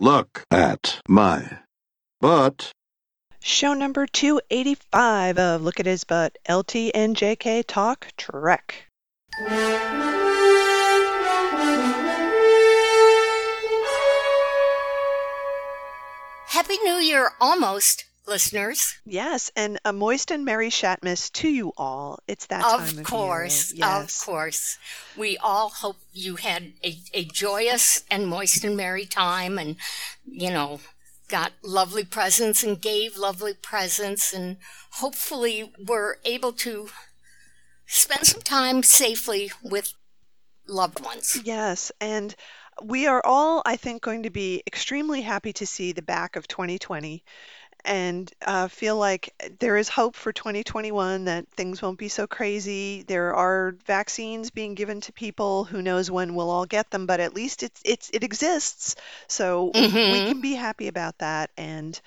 Look at my butt. Show number 285 of Look at His Butt, LT and JK Talk Trek. Happy New Year, almost, listeners. Yes, and a moist and merry Shatmas to you all. It's that time of Of course, year. Yes. of course. We all hope you had a, a joyous and moist and merry time and, you know, got lovely presents and gave lovely presents and hopefully were able to spend some time safely with loved ones. Yes, and we are all, I think, going to be extremely happy to see the back of 2020 and uh, feel like there is hope for 2021 that things won't be so crazy. There are vaccines being given to people. Who knows when we'll all get them, but at least it's it's it exists. So we hmm can be happy about that. And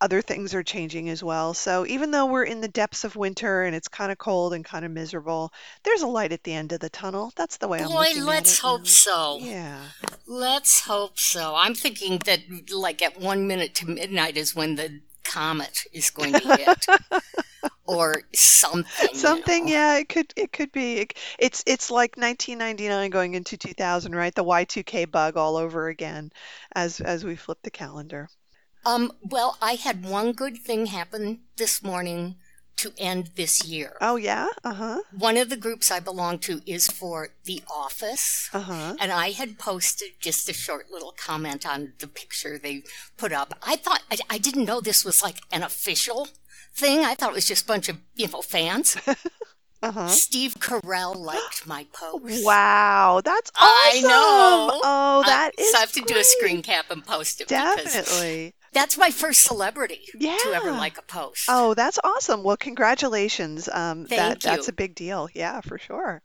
other things are changing as well. So even though we're in the depths of winter and it's kind of cold and kind of miserable, there's a light at the end of the tunnel. That's the way I'm Boy, looking at let's it hope now. so. Yeah. Let's hope so. I'm thinking that like at one minute to midnight is when the comet is going to hit or something. you Something, know. yeah, it could it could be. It- It's it's like 1999 going into 2000, right? The Y2K bug all over again as as we flip the calendar. Um, well, I had one good thing happen this morning to end this year. Oh yeah? Uh-huh. One of the groups I belong to is for The Office. Uh-huh. And I had posted just a short little comment on the picture they put up. I thought, I, I didn't know this was like an official thing. I thought it was just a bunch of, you know, fans. Uh-huh. Steve Carell liked my post. Wow, that's awesome! I know. Oh, I- that is so I have to do a screen cap and post it because Definitely. That's my first celebrity to ever like a post. Oh, that's awesome. Well, congratulations. Um, that Thank that's a big deal. Yeah, for sure.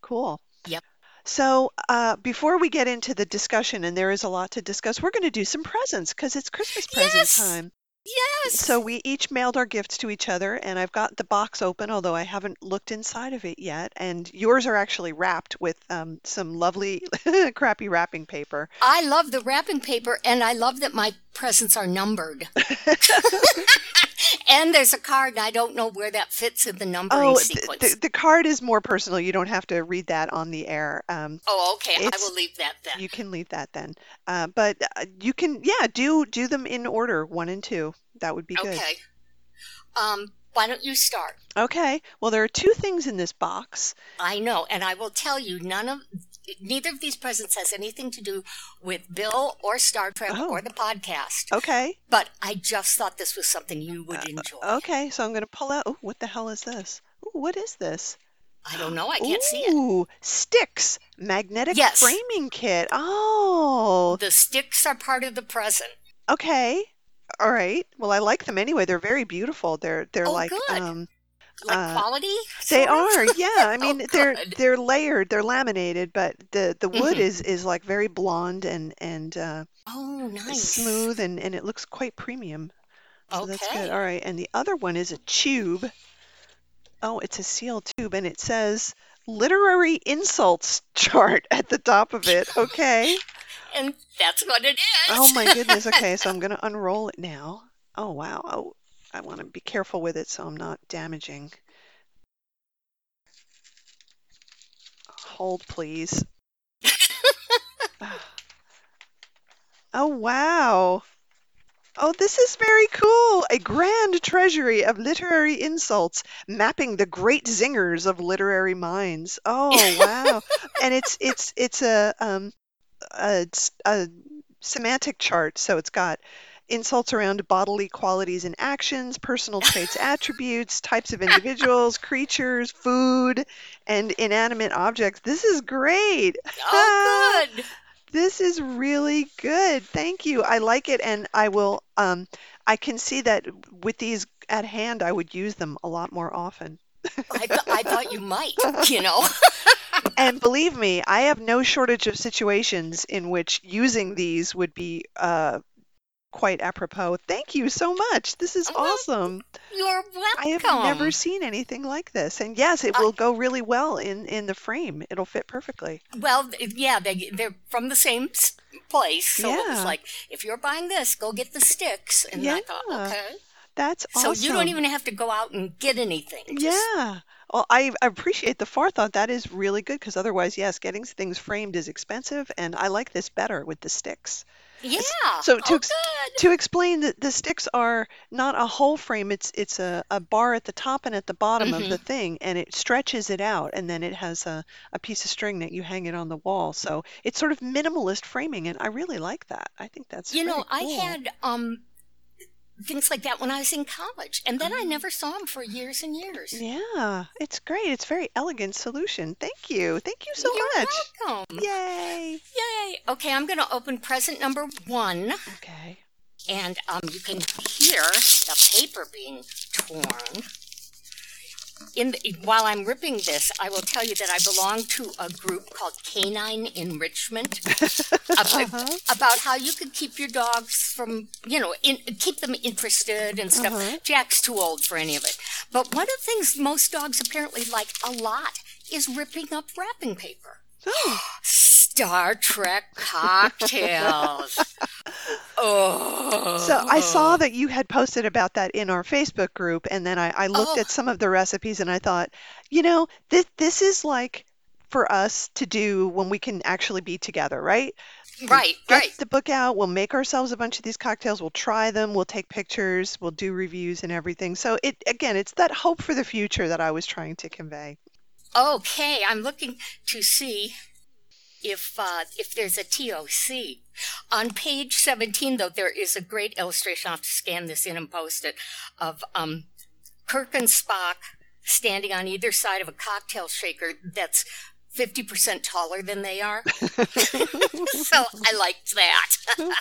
Cool. Yep. So, uh, before we get into the discussion, and there is a lot to discuss, we're going to do some presents because it's Christmas present Yes. time. Yes. So we each mailed our gifts to each other, and I've got the box open, although I haven't looked inside of it yet. And yours are actually wrapped with um, some lovely, crappy wrapping paper. I love the wrapping paper and I love that my presents are numbered. and there's a card and I don't know where that fits in the numbering Oh, the, sequence. the, the card is more personal. You don't have to read that on the air. Um, oh, okay. I will leave that then. You can leave that then. Uh, but uh, you can, yeah, do do them in order, one and two. That would be good. Okay. Um, why don't you start? Okay. Well, there are two things in this box. I know, and I will tell you, none of neither of these presents has anything to do with Bill or Star Trek Oh. or the podcast. Okay. But I just thought this was something you would Uh, enjoy. Okay. So I'm going to pull out. Oh, what the hell is this? Ooh, what is this? I don't know. I can't see it. Ooh, sticks, magnetic Yes. framing kit. Oh, The sticks are part of the present. okay. All right. Well, I like them anyway. They're very beautiful. They're they're Oh, like good. um Like Uh, quality? they of? are. Yeah. I mean, Oh, they're good. they're layered. They're laminated, but the the wood Mhm. is is like very blonde and and uh, Oh, nice. smooth and and it looks quite premium. So that's good. Okay. All right. And the other one is a tube. Oh, it's a seal tube and it says literary insults chart at the top of it. Okay. And that's what it is. Oh my goodness. Okay, so I'm going to unroll it now. Oh wow. Oh, I want to be careful with it so I'm not damaging. Hold, please. Oh wow. Oh, this is very cool. A grand treasury of literary insults mapping the great zingers of literary minds. Oh, wow. And it's it's it's a um a, a semantic chart. So it's got insults around bodily qualities and actions, personal traits, attributes, types of individuals, creatures, food, and inanimate objects. This is great. oh, good. This is really good. Thank you. I like it, and I will. Um, I can see that with these at hand, I would use them a lot more often. I, th- I thought you might, you know. And believe me, I have no shortage of situations in which using these would be uh, quite apropos. Thank you so much. This is Well, awesome. You're welcome. I have never seen anything like this. And yes, it I- will go really well in in the frame. It'll fit perfectly. Well, yeah, they they're from the same s- place, so it Yeah. was like, if you're buying this, go get the sticks. And I thought, Yeah. okay. That's awesome. So you don't even have to go out and get anything. Just- Yeah. Well, I I appreciate the forethought. That is really good because otherwise, yes, getting things framed is expensive, and I like this better with the sticks. Yeah. So to oh, ex- To explain that the sticks are not a whole frame, it's it's a, a bar at the top and at the bottom of Mhm. the thing, and it stretches it out, and then it has a, a piece of string that you hang it on the wall. So it's sort of minimalist framing, and I really like that. I think that's You know, I cool. had um things like that when I was in college, and then I never saw them for years and years. Yeah, it's great. It's a very elegant solution. Thank you. Thank you so You're much. welcome. Yay. Yay. Okay, I'm going to open present number one, Okay. and um, you can hear the paper being torn. In the, while I'm ripping this, I will tell you that I belong to a group called Canine Enrichment about, about how you could keep your dogs from, you know, in, keep them interested and stuff. Uh-huh. Jack's too old for any of it. But one of the things most dogs apparently like a lot is ripping up wrapping paper. Star Trek cocktails. oh. So I saw that you had posted about that in our Facebook group, and then I, I looked Oh. at some of the recipes, and I thought, you know, this this is like for us to do when we can actually be together, right? Right, Get right. the book out. We'll make ourselves a bunch of these cocktails. We'll try them. We'll take pictures. We'll do reviews and everything. So it again, it's that hope for the future that I was trying to convey. Okay, I'm looking to see if uh, if there's a TOC. On page 17, though, there is a great illustration. I'll have to scan this in and post it of um, Kirk and Spock standing on either side of a cocktail shaker that's 50% taller than they are. so I liked that.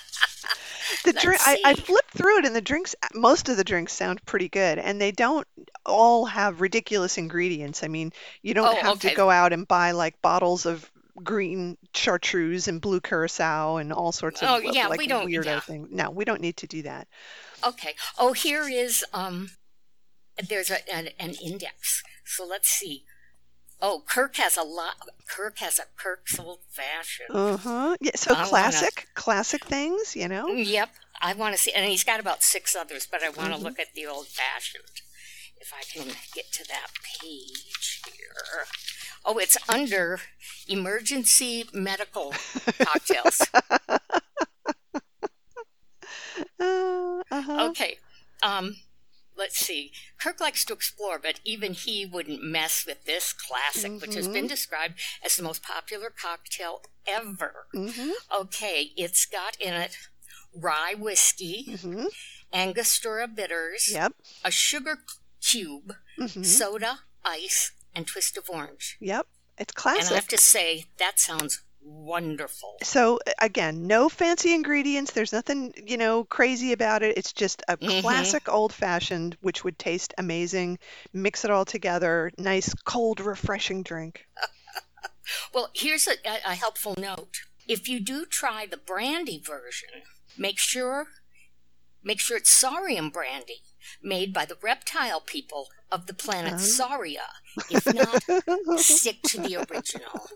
The drink, I, I flipped through it, and the drinks, most of the drinks sound pretty good, and they don't all have ridiculous ingredients. I mean, you don't Oh, have to go out and buy like bottles of green chartreuse and blue curacao and all sorts of Oh, yeah, like we don't- weirdo yeah. things. No, we don't need to do that. Okay. Oh, here is um. There's a, an, an index. So let's see. Oh, Kirk has a lot. Kirk has a Kirk's old fashioned. Uh huh. Yeah. So I wanna- classic, classic things, you know. Yep. I want to see, and he's got about six others, but I want to Mhm. look at the old fashioned. If I can get to that page here. Oh, it's under emergency medical cocktails. Uh huh. Okay. Um, let's see. Kirk likes to explore, but even he wouldn't mess with this classic, which has been described as the most popular cocktail ever. Mhm. Okay, it's got in it rye whiskey, Mhm. Angostura bitters, Yep. a sugar cube, Mhm. soda, ice, and twist of orange. Yep. It's classic. And I have to say, that sounds wonderful. So again, no fancy ingredients. There's nothing, you know, crazy about it. It's just a Mhm. classic old fashioned, which would taste amazing. Mix it all together. Nice, cold, refreshing drink. Well, here's a, a, helpful note. If you do try the brandy version, make sure make sure it's Saurian brandy, made by the reptile people of the planet Oh. Sauria. If not, stick to the original.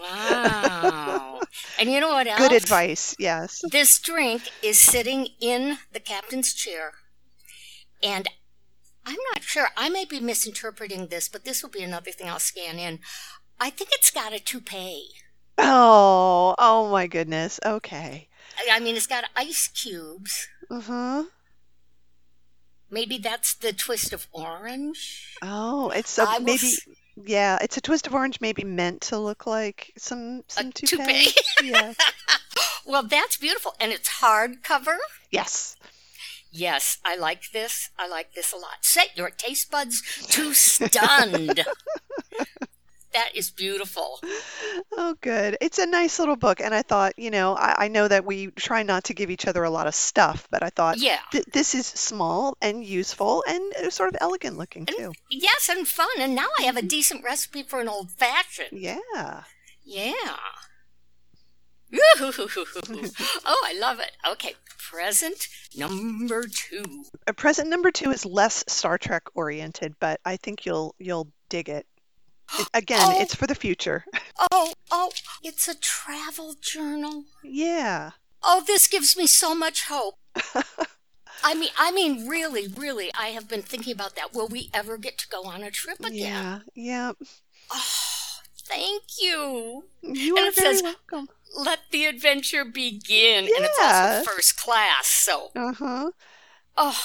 Wow. And you know what else? Good advice. Yes. This drink is sitting in the captain's chair. And I'm not sure. I may be misinterpreting this, but this will be another thing I'll scan in. I think it's got a toupee. Oh, oh my goodness. Okay. I- I mean, it's got ice cubes. Uh huh. Maybe that's the twist of orange. Oh, it's a, maybe. s- Yeah, it's a twist of orange, maybe meant to look like some some toupee. toupee. yeah. Well, that's beautiful. And it's hardcover. Yes. Yes, I like this. I like this a lot. Set your taste buds to stunned. that is beautiful. Oh, good. It's a nice little book, and I thought, you know, I, I know that we try not to give each other a lot of stuff, but I thought Yeah. th- this is small and useful and uh, sort of elegant looking And- too. Yes, and fun. And now I have a decent recipe for an old fashioned. Yeah. Yeah. oh, I love it. Okay, present number two. Uh, present number two is less Star Trek oriented, but I think you'll you'll dig it. It- Again, Oh. it's for the future. Oh, oh, it's a travel journal. yeah. Oh, this gives me so much hope. I mean, I mean, really, really, I have been thinking about that. Will we ever get to go on a trip again? Yeah. Yeah. Oh, thank you. You And are it very says- welcome. Let the adventure begin. And it's also first class, so Uh huh. oh,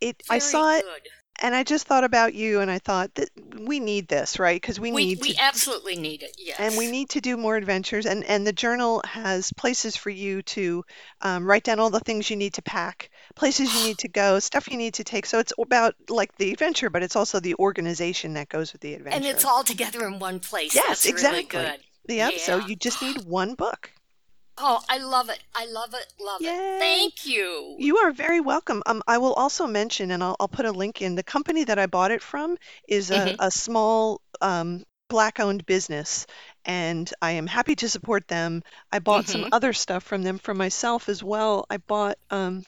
It. I saw it, good. And I just thought about you, and I thought that we need this, right? Because we, We need we to. absolutely need it. Yes. and we need to do more adventures and and the journal has places for you to um, write down all the things you need to pack places you need to go stuff you need to take so it's about like the adventure but it's also the organization that goes with the adventure And it's all together in one place. Yes, That's exactly. really good. yep so you just need one book Oh, I love it. I love it. Love Yay. it. Thank you. you are very welcome um, i will also mention and I'll, I'll put a link in the company that i bought it from is a, Mhm. a small um, black owned business and i am happy to support them i bought some Mhm. other stuff from them for myself as well i bought um,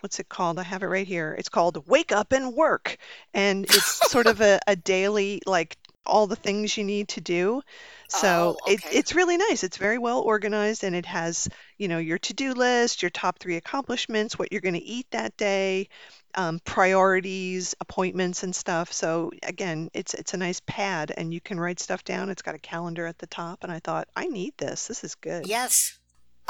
what's it called i have it right here it's called wake up and work and it's sort of a, a daily like all the things you need to do. So Oh, it, okay. it's really nice. It's very well organized and it has you know your to-do list your top three accomplishments what you're going to eat that day um, priorities appointments and stuff. So again it's it's a nice pad and you can write stuff down. It's got a calendar at the top and i thought i need this. This is good. Yes.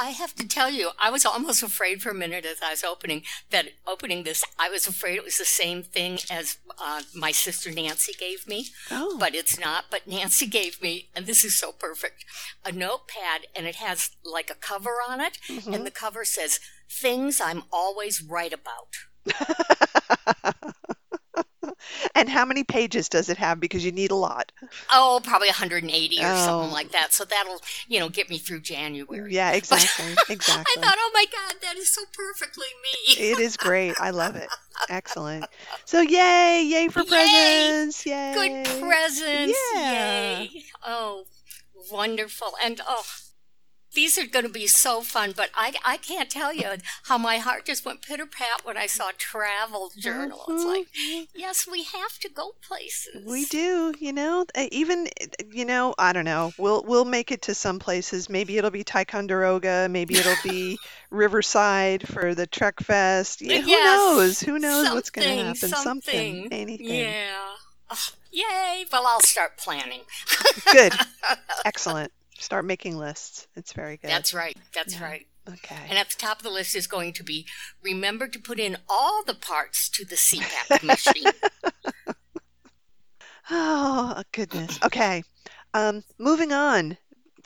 I have to tell you, I was almost afraid for a minute as I was opening that opening this. I was afraid it was the same thing as uh, my sister Nancy gave me, oh but it's not. But Nancy gave me, and this is so perfect, a notepad, and it has like a cover on it, Mhm. and the cover says "Things I'm always right about." and how many pages does it have because you need a lot Oh, probably 180 or Oh. something like that. So that'll, you know, get me through January. yeah exactly I exactly I thought, oh my God, that is so perfectly me. It is great. I love it. Excellent. So yay, yay for Yay! presents. Yay. Good presents. Yeah. Yay. Oh, wonderful. And oh, these are going to be so fun, but I, I can't tell you how my heart just went pitter pat when I saw travel journal. It's like, yes, we have to go places. we do, you know, uh, even you know, I don't know. We'll we'll make it to some places. Maybe it'll be Ticonderoga, maybe it'll be Riverside for the Trek Fest. Yeah, who Yes. knows? Who knows what's going to Something, happen? something. anything. Yeah. Oh, yay. Well, I'll start planning. Good. Excellent. Start making lists. It's very good. That's right. That's Yeah. right. okay. And at the top of the list is going to be remember to put in all the parts to the CPAP machine. Oh goodness. Okay. Um, moving on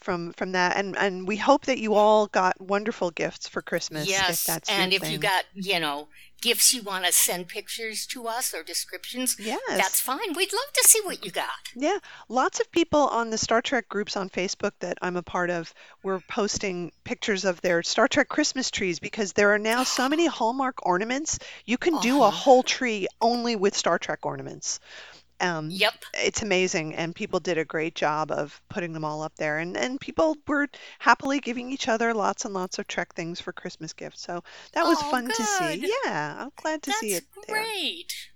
from from that, and and we hope that you all got wonderful gifts for Christmas. yes. If that's and if you got, you know, gifts you want to send pictures to us or descriptions, yes. that's fine. We'd love to see what you got. Yeah, lots of people on the Star Trek groups on Facebook that I'm a part of were posting pictures of their Star Trek Christmas trees because there are now so many Hallmark ornaments. You can do a Uh-huh. whole tree only with Star Trek ornaments. Um, Yep. it's amazing and people did a great job of putting them all up there and and people were happily giving each other lots and lots of trek things for christmas gifts so that was Oh, fun to see yeah i'm glad to That's see it there great.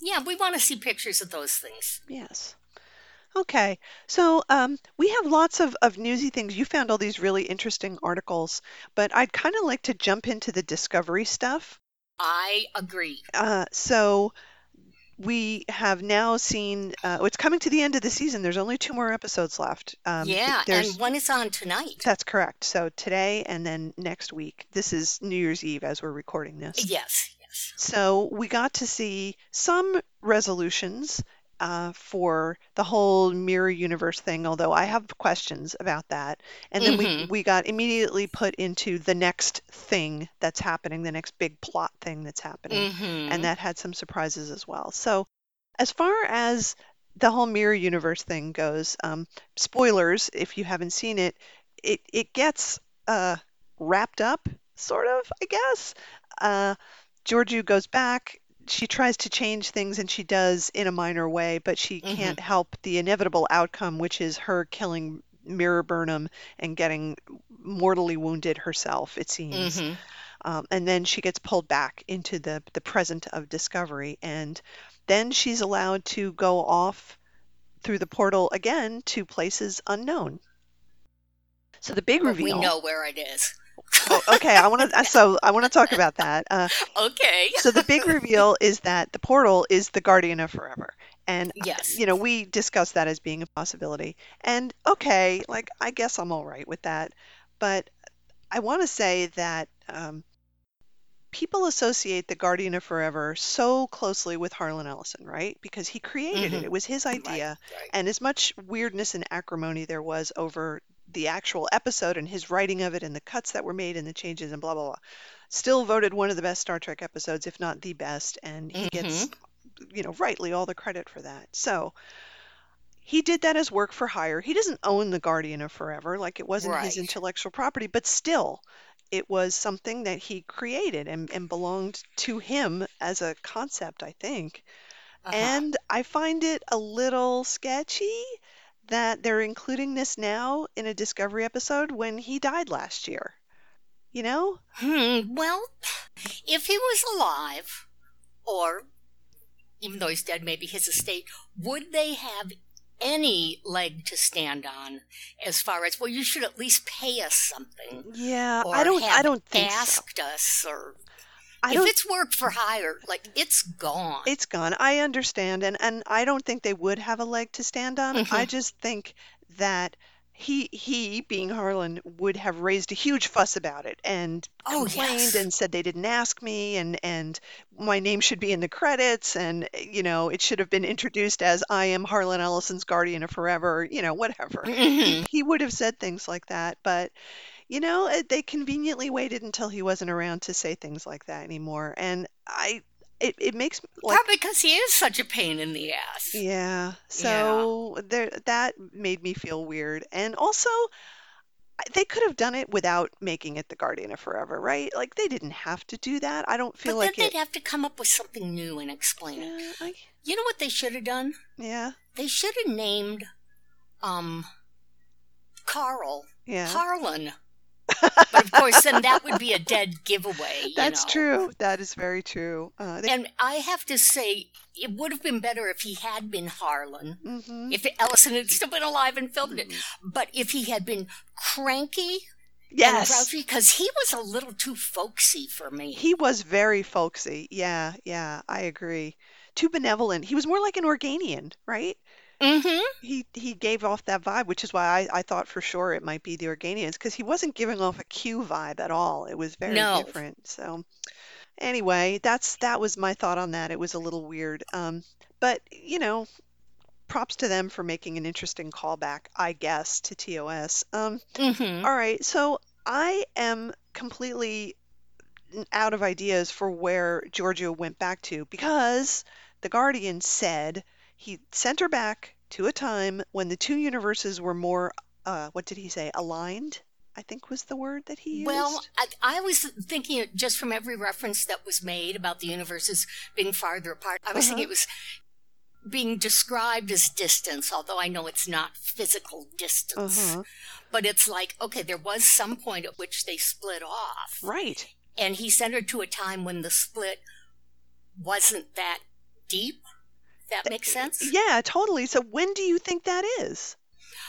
Yeah, we want to see pictures of those things. yes okay so um, we have lots of, of newsy things you found all these really interesting articles but i'd kind of like to jump into the discovery stuff I agree. uh, so we have now seen uh, it's coming to the end of the season there's only two more episodes left um, yeah, and one is on tonight. That's correct. So today and then next week. This is New Year's Eve as we're recording this. Yes, yes. So we got to see some resolutions uh, for the whole mirror universe thing, although I have questions about that. And then we, Mhm. we got immediately put into the next thing that's happening, the next big plot thing that's happening hmm and that had some surprises as well. So, as far as the whole mirror universe thing goes, um, spoilers if you haven't seen it, it it gets uh, wrapped up, sort of, I guess. Uh, Georgiou goes back. She tries to change things, and she does in a minor way, but she Mhm. can't help the inevitable outcome, which is her killing Mirror Burnham and getting mortally wounded herself. It seems. hmm Um, and then she gets pulled back into the, the present of Discovery. And then she's allowed to go off through the portal again to places unknown. So the big reveal. we know where it is. Oh, okay, I want to. So I want to talk about that. Uh, Okay. so the big reveal is that the portal is the Guardian of Forever, and uh, Yes. you know we discussed that as being a possibility. And okay, like I guess I'm all right with that, but I want to say that um, people associate the Guardian of Forever so closely with Harlan Ellison, right? Because he created it. Mhm. It was his idea. Right. And as much weirdness and acrimony there was over the actual episode and his writing of it and the cuts that were made and the changes and blah blah blah, still voted one of the best Star Trek episodes, if not the best, and he gets, you know, rightly all the credit for that. So he did that as work for hire. He doesn't own the Guardian of Forever, like it wasn't his intellectual property, but still, it was something that he created and, and belonged to him as a concept, I think. Uh-huh. And I find it a little sketchy that they're including this now in a Discovery episode when he died last year. You know? Hmm. Well, if he was alive, or even though he's dead, maybe his estate, would they have any leg to stand on as far as well? You should at least pay us something. Yeah, Or I don't I don't think so. asked us, or I if it's work for hire, like it's gone. it's gone. I understand and and I don't think they would have a leg to stand on. I Mhm. just think that he he being Harlan would have raised a huge fuss about it and Oh, complained yes. and said they didn't ask me and and my name should be in the credits and you know it should have been introduced as I am Harlan Ellison's guardian of forever, you know, whatever. Mhm. He would have said things like that, but you know, it- they conveniently waited until he wasn't around to say things like that anymore. And I it, it makes like Probably because he is such a pain in the ass. yeah, so there that made me feel weird. And also they could have done it without making it the Guardian of Forever, right? Like they didn't have to do that. I don't feel but like then it they'd have to come up with something new and explain it. I, You know what they should have done? yeah, They should have named um Carl yeah. Harlan. But of course, then that would be a dead giveaway. you That's know. true. That is very true. Uh, they, And I have to say, it would have been better if he had been Harlan, mhm. if Ellison had still been alive and filmed it. But if he had been cranky Yes. grouchy, because he was a little too folksy for me. He was very folksy. Yeah, yeah, I agree. Too benevolent. He was more like an Organian, right? Mm-hmm. He he gave off that vibe, which is why I, I thought for sure it might be the Organians, because he wasn't giving off a Q vibe at all. It was very No. different. So anyway, that's that was my thought on that. It was a little weird. Um, but you know, props to them for making an interesting callback, I guess, to TOS. Um, Mm-hmm. all right, so I am completely out of ideas for where Georgiou went back to because the Guardian said he sent her back to a time when the two universes were more, uh, what did he say, aligned? I think was the word that he used. Well, I, I was thinking just from every reference that was made about the universes being farther apart. I was thinking Uh-huh. it was being described as distance, although I know it's not physical distance. uh-huh. But it's like, okay, there was some point at which they split off. Right. And he sent her to a time when the split wasn't that deep. That makes sense? Yeah, totally. So when do you think that is?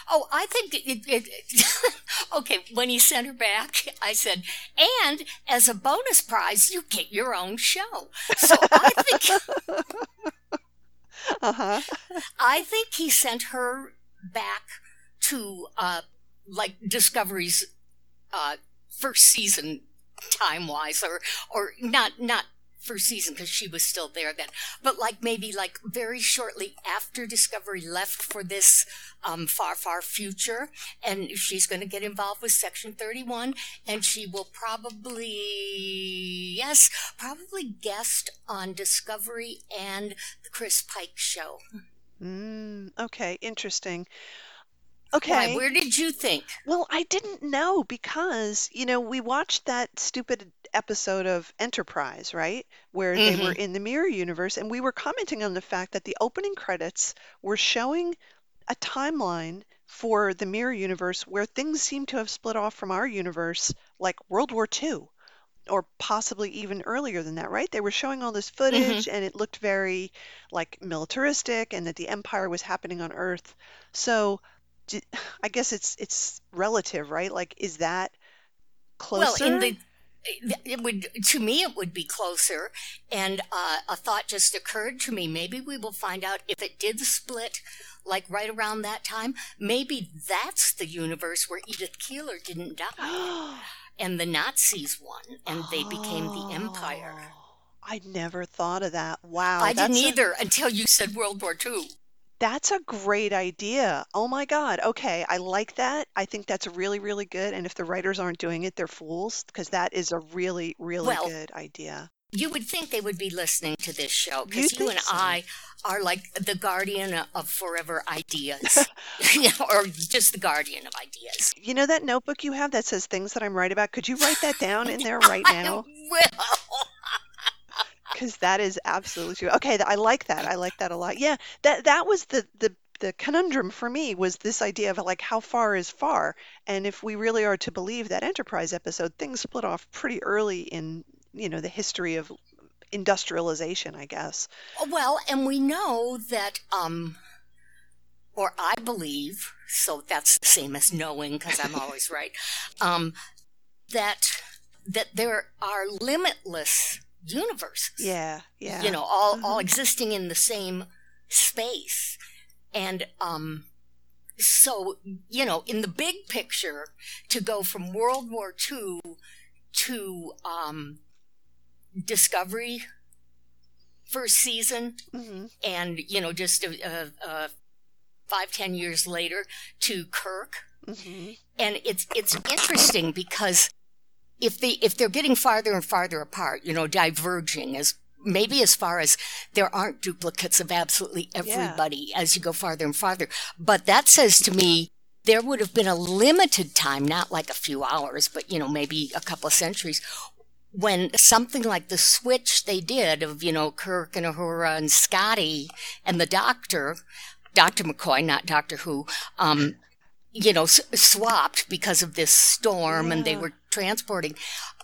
Oh, I think it, it, it okay, when he sent her back, I said, and as a bonus prize, you get your own show. So I think Uh-huh. I think he sent her back to uh like Discovery's uh first season time wise or or not not first season because she was still there then but like maybe like very shortly after discovery left for this um, far far future and she's going to get involved with section 31 and she will probably yes probably guest on discovery and the chris pike show Mm, okay, interesting. Why, Okay. where did you think Well, I didn't know because, you know, we watched that stupid episode of Enterprise, right? Where they were in the mirror universe, and we were commenting on the fact that the opening credits were showing a timeline for the mirror universe where things seem to have split off from our universe, like World War II. or possibly even earlier than that, right? They were showing all this Mm-hmm. footage and it looked very like militaristic and that the empire was happening on Earth. So d- I guess it's it's relative, right? Like is that Well, closer? in the it would to me it would be closer. And uh, a thought just occurred to me. Maybe we will find out if it did split like right around that time. Maybe that's the universe where edith keeler didn't die. And the nazis won and they became the empire. I never thought of that. Wow, i didn't a- either until you said world war ii That's a great idea. Oh my God. Okay, I like that. I think that's really, really good. And if the writers aren't doing it, they're fools because that is a really, really Well, good idea. you would think they would be listening to this show You because you, think and so? I are like the guardian of forever ideas, or just the guardian of ideas. You know that notebook you have that says things that I'm right about? Could you write that down in there right now? I will. Because that is absolutely true. Okay, I like that. I like that a lot. Yeah, that that was the the the conundrum for me was this idea of like how far is far, and if we really are to believe that Enterprise episode, things split off pretty early in you know the history of industrialization, I guess. Well, and we know that, um, or I believe, so that's the same as knowing because I'm always right, um, that that there are limitless universes. Yeah, yeah. you know, all all Mhm. existing in the same space, and um, so you know, in the big picture, to go from World War II to um, Discovery first season, hmm and you know, just a, a, a five ten years later to Kirk, hmm and it's it's interesting because if they if they're getting farther and farther apart, you know, diverging as maybe as far as there aren't duplicates of absolutely everybody as you go farther and farther. But that says to me there would have been a limited time, not like a few hours, but you know, maybe a couple of centuries when something like the switch they did of, you know, Kirk and Uhura and Scotty and the doctor, Dr. McCoy, not Doctor Who, um, you know, s- swapped because of this storm and they were transporting,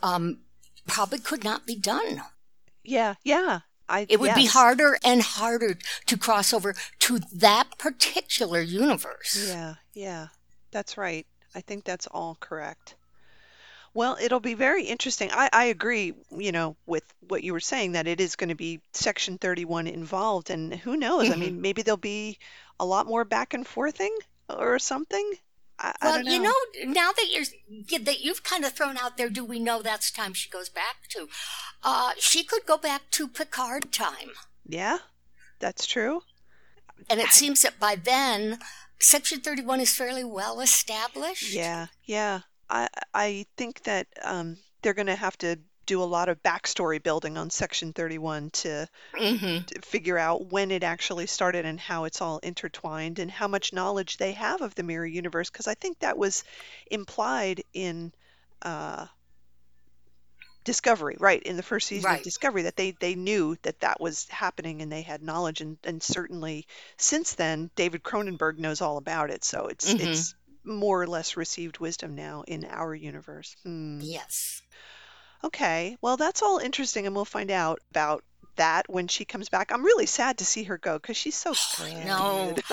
um, probably could not be done. Yeah, yeah. I It would be harder and harder to cross over to that particular universe. Yeah, yeah. That's right. I think that's all correct. Well, it'll be very interesting. I, I agree, you know, with what you were saying that it is going to be Section 31 involved, and who knows? I Mhm. mean, maybe there'll be a lot more back and forthing or something. I, I Well, don't know. you know, now that you're that you've kind of thrown out there, do we know that's time she goes back to? Uh, she could go back to Picard time, Yeah, that's true. and it seems that by then, Section Thirty-One is fairly well established. Yeah, yeah. I I think that um, they're going to have to do a lot of backstory building on Section 31 to hmm to figure out when it actually started and how it's all intertwined and how much knowledge they have of the mirror universe because I think that was implied in uh, Discovery, right? In the first season of Discovery, that they they knew that that was happening and they had knowledge and and certainly since then David Cronenberg knows all about it, so it's Mhm. it's more or less received wisdom now in our universe. Hmm. Yes. Okay, well, that's all interesting, and we'll find out about that when she comes back. I'm really sad to see her go because she's so good. No.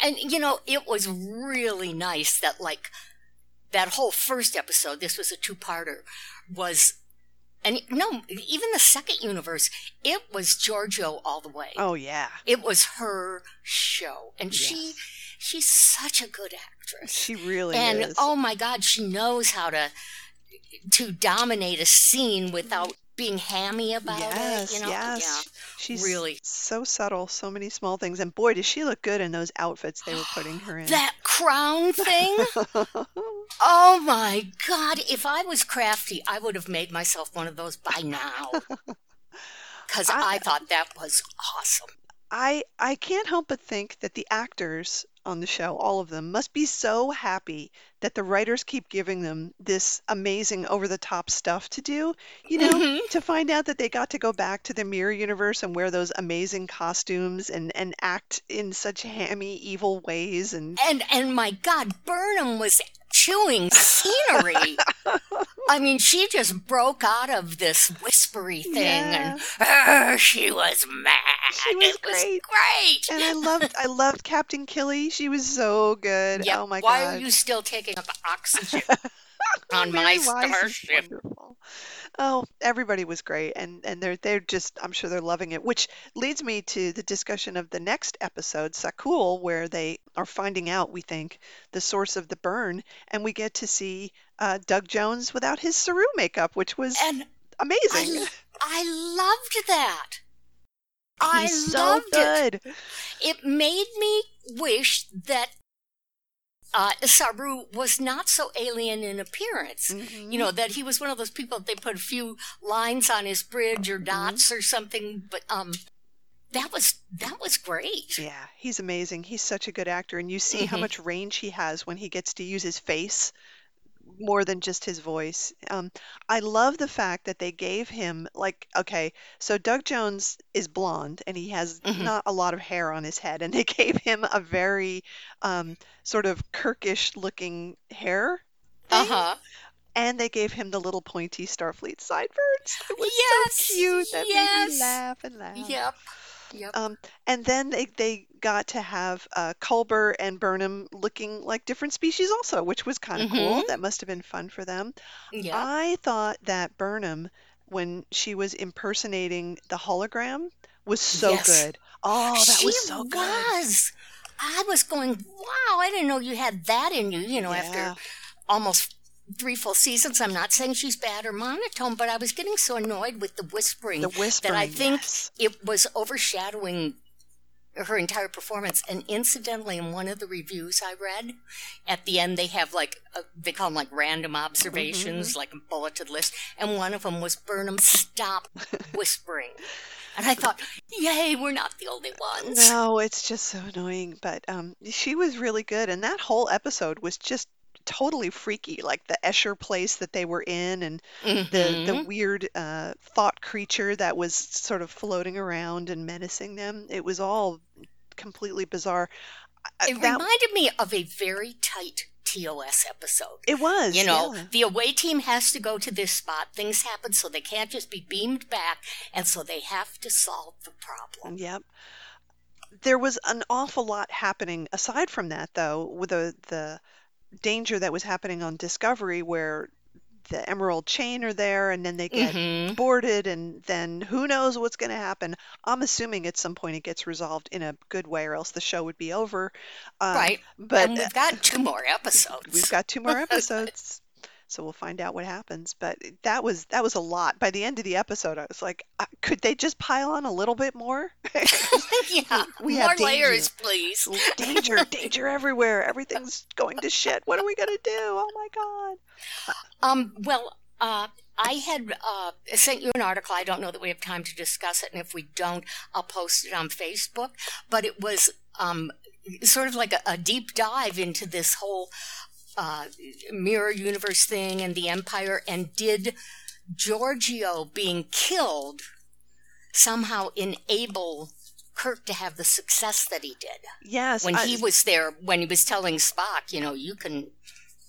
And you know, it was really nice that like that whole first episode. This was a two-parter. Was and no, even the second universe. It was Georgiou all the way. Oh yeah, It was her show, and she she's such a good actress. she really and is. And oh my God, she knows how to to dominate a scene without being hammy about yes, it. You know, yes. yeah. She's really. so subtle, so many small things, and boy, does she look good in those outfits they were putting her in. That crown thing. Oh my God! If I was crafty, I would have made myself one of those by now. Because I- I thought that was awesome. I I can't help but think that the actors on the show, all of them, must be so happy that the writers keep giving them this amazing over the top stuff to do. You know, Mhm. to find out that they got to go back to the mirror universe and wear those amazing costumes and and act in such hammy evil ways and And and my God, Burnham was chewing scenery. I mean, she just broke out of this whispery thing, Yeah. and she was mad. She was it was great. great. And I loved I loved Captain Killy. She was so good. Oh my Why god. Why are you still taking up oxygen on my starship? Oh, everybody was great, and and they're they're just I'm sure they're loving it. Which leads me to the discussion of the next episode, Su'Kal, where they are finding out we think the source of the burn, and we get to see uh, Doug Jones without his Saru makeup, which was And amazing. I, I loved that. I He's so loved it. good. It made me wish that uh, Saru was not so alien in appearance. Mhm. You know, that he was one of those people that they put a few lines on his bridge or dots or something, but um that was that was great. Yeah, he's amazing. He's such a good actor, and you see how Mhm. much range he has when he gets to use his face more than just his voice. Um, I love the fact that they gave him like okay, so Doug Jones is blonde and he has Mhm. not a lot of hair on his head, and they gave him a very um, sort of Kirkish looking hair. Uh-huh. And they gave him the little pointy Starfleet sideburns. It was Yes, so cute. That made me laugh and laugh. Yep. Yep. Um, and then they, they got to have uh, Culber and Burnham looking like different species also, which was kind of cool. Mhm. That must have been fun for them. yep. I thought that Burnham, when she was impersonating the hologram, was so Yes. good. Oh, that she was so good. was. I was going, wow, I didn't know you had that in you, you know, Yeah. after almost three full seasons. I'm not saying she's bad or monotone, but I was getting so annoyed with the whispering, The whispering. that I think yes. it was overshadowing her entire performance. And incidentally, in one of the reviews I read, at the end they have like a, they call them like random observations, Mm-hmm. like a bulleted list, and one of them was Burnham stop whispering. And I thought, yay, we're not the only ones. No, it's just so annoying. But um, she was really good, and that whole episode was just totally freaky. Like the Escher place that they were in, and the the Mhm. weird uh, thought creature that was sort of floating around and menacing them. It was all completely bizarre. It that- reminded me of a very tight TOS episode. it was, You know, yeah. the away team has to go to this spot. Things happen, so they can't just be beamed back, and so they have to solve the problem. Yep. There was an awful lot happening aside from that, though, with the the danger that was happening on Discovery, where the Emerald Chain are there, and then they get Mhm. boarded, and then who knows what's going to happen. I'm assuming at some point it gets resolved in a good way, or else the show would be over. Uh, Right. But and we've got two more episodes. We've got two more episodes, so we'll find out what happens. But that was that was a lot. By the end of the episode, I was like, could they just pile on a little bit more? yeah. we more have layers, please. danger, danger everywhere. Everything's going to shit. What are we gonna do? Oh my god. Um, well, uh, I had uh, sent you an article. I don't know that we have time to discuss it, and if we don't, I'll post it on Facebook. But it was um, sort of like a, a deep dive into this whole uh, mirror universe thing and the Empire, and did Georgiou being killed somehow enable Kirk to have the success that he did Yes. when I- he was there? When he was telling Spock, you know, you can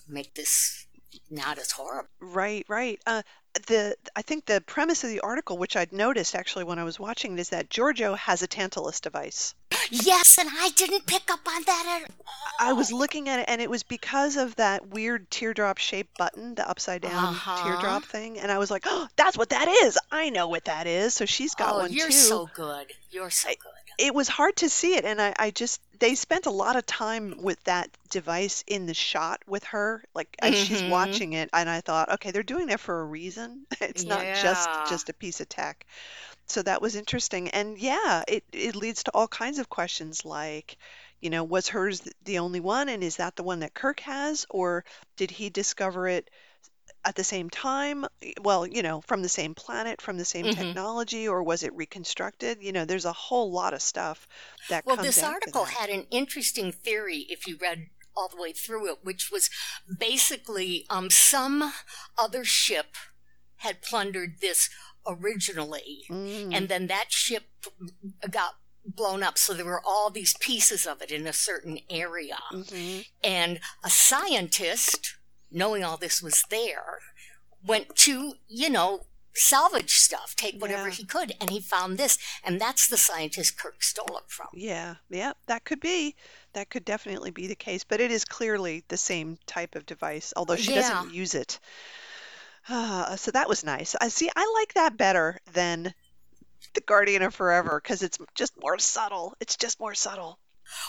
make this not as horrible. Right, right. Uh, the I think the premise of the article, which I'd noticed actually when I was watching, it, is that Georgiou has a Tantalus device. Yes, and I didn't pick up on that at all. I was looking at it, and it was because of that weird teardrop shaped button, the upside down Uh-huh. teardrop thing, and I was like, "Oh, that's what that is! I know what that is." So she's got oh, one you're too. so good. You're so good. It was hard to see it, and I, I just they spent a lot of time with that device in the shot with her, like as she's Mhm. watching it, and I thought, okay, they're doing that for a reason. It's not just just a piece of tech. So that was interesting, and yeah, it it leads to all kinds of questions like. You know, was hers th- the only one, and is that the one that Kirk has, or did he discover it at the same time? Well, you know, from the same planet, from the same Mhm. technology, or was it reconstructed? You know, there's a whole lot of stuff that Well, comes this after article that. had an interesting theory if you read all the way through it, which was basically um, some other ship had plundered this originally, Mm. and then that ship got blown up. So there were all these pieces of it in a certain area. hmm And a scientist, knowing all this was there, went to, you know, salvage stuff, take whatever Yeah. he could, and he found this. And that's the scientist Kirk stole it from. Yeah, yeah, that could be. That could definitely be the case, but it is clearly the same type of device, although she Yeah. doesn't use it. Ah, so that was nice. I see. I like that better than the Guardian of Forever because it's just more subtle. It's just more subtle.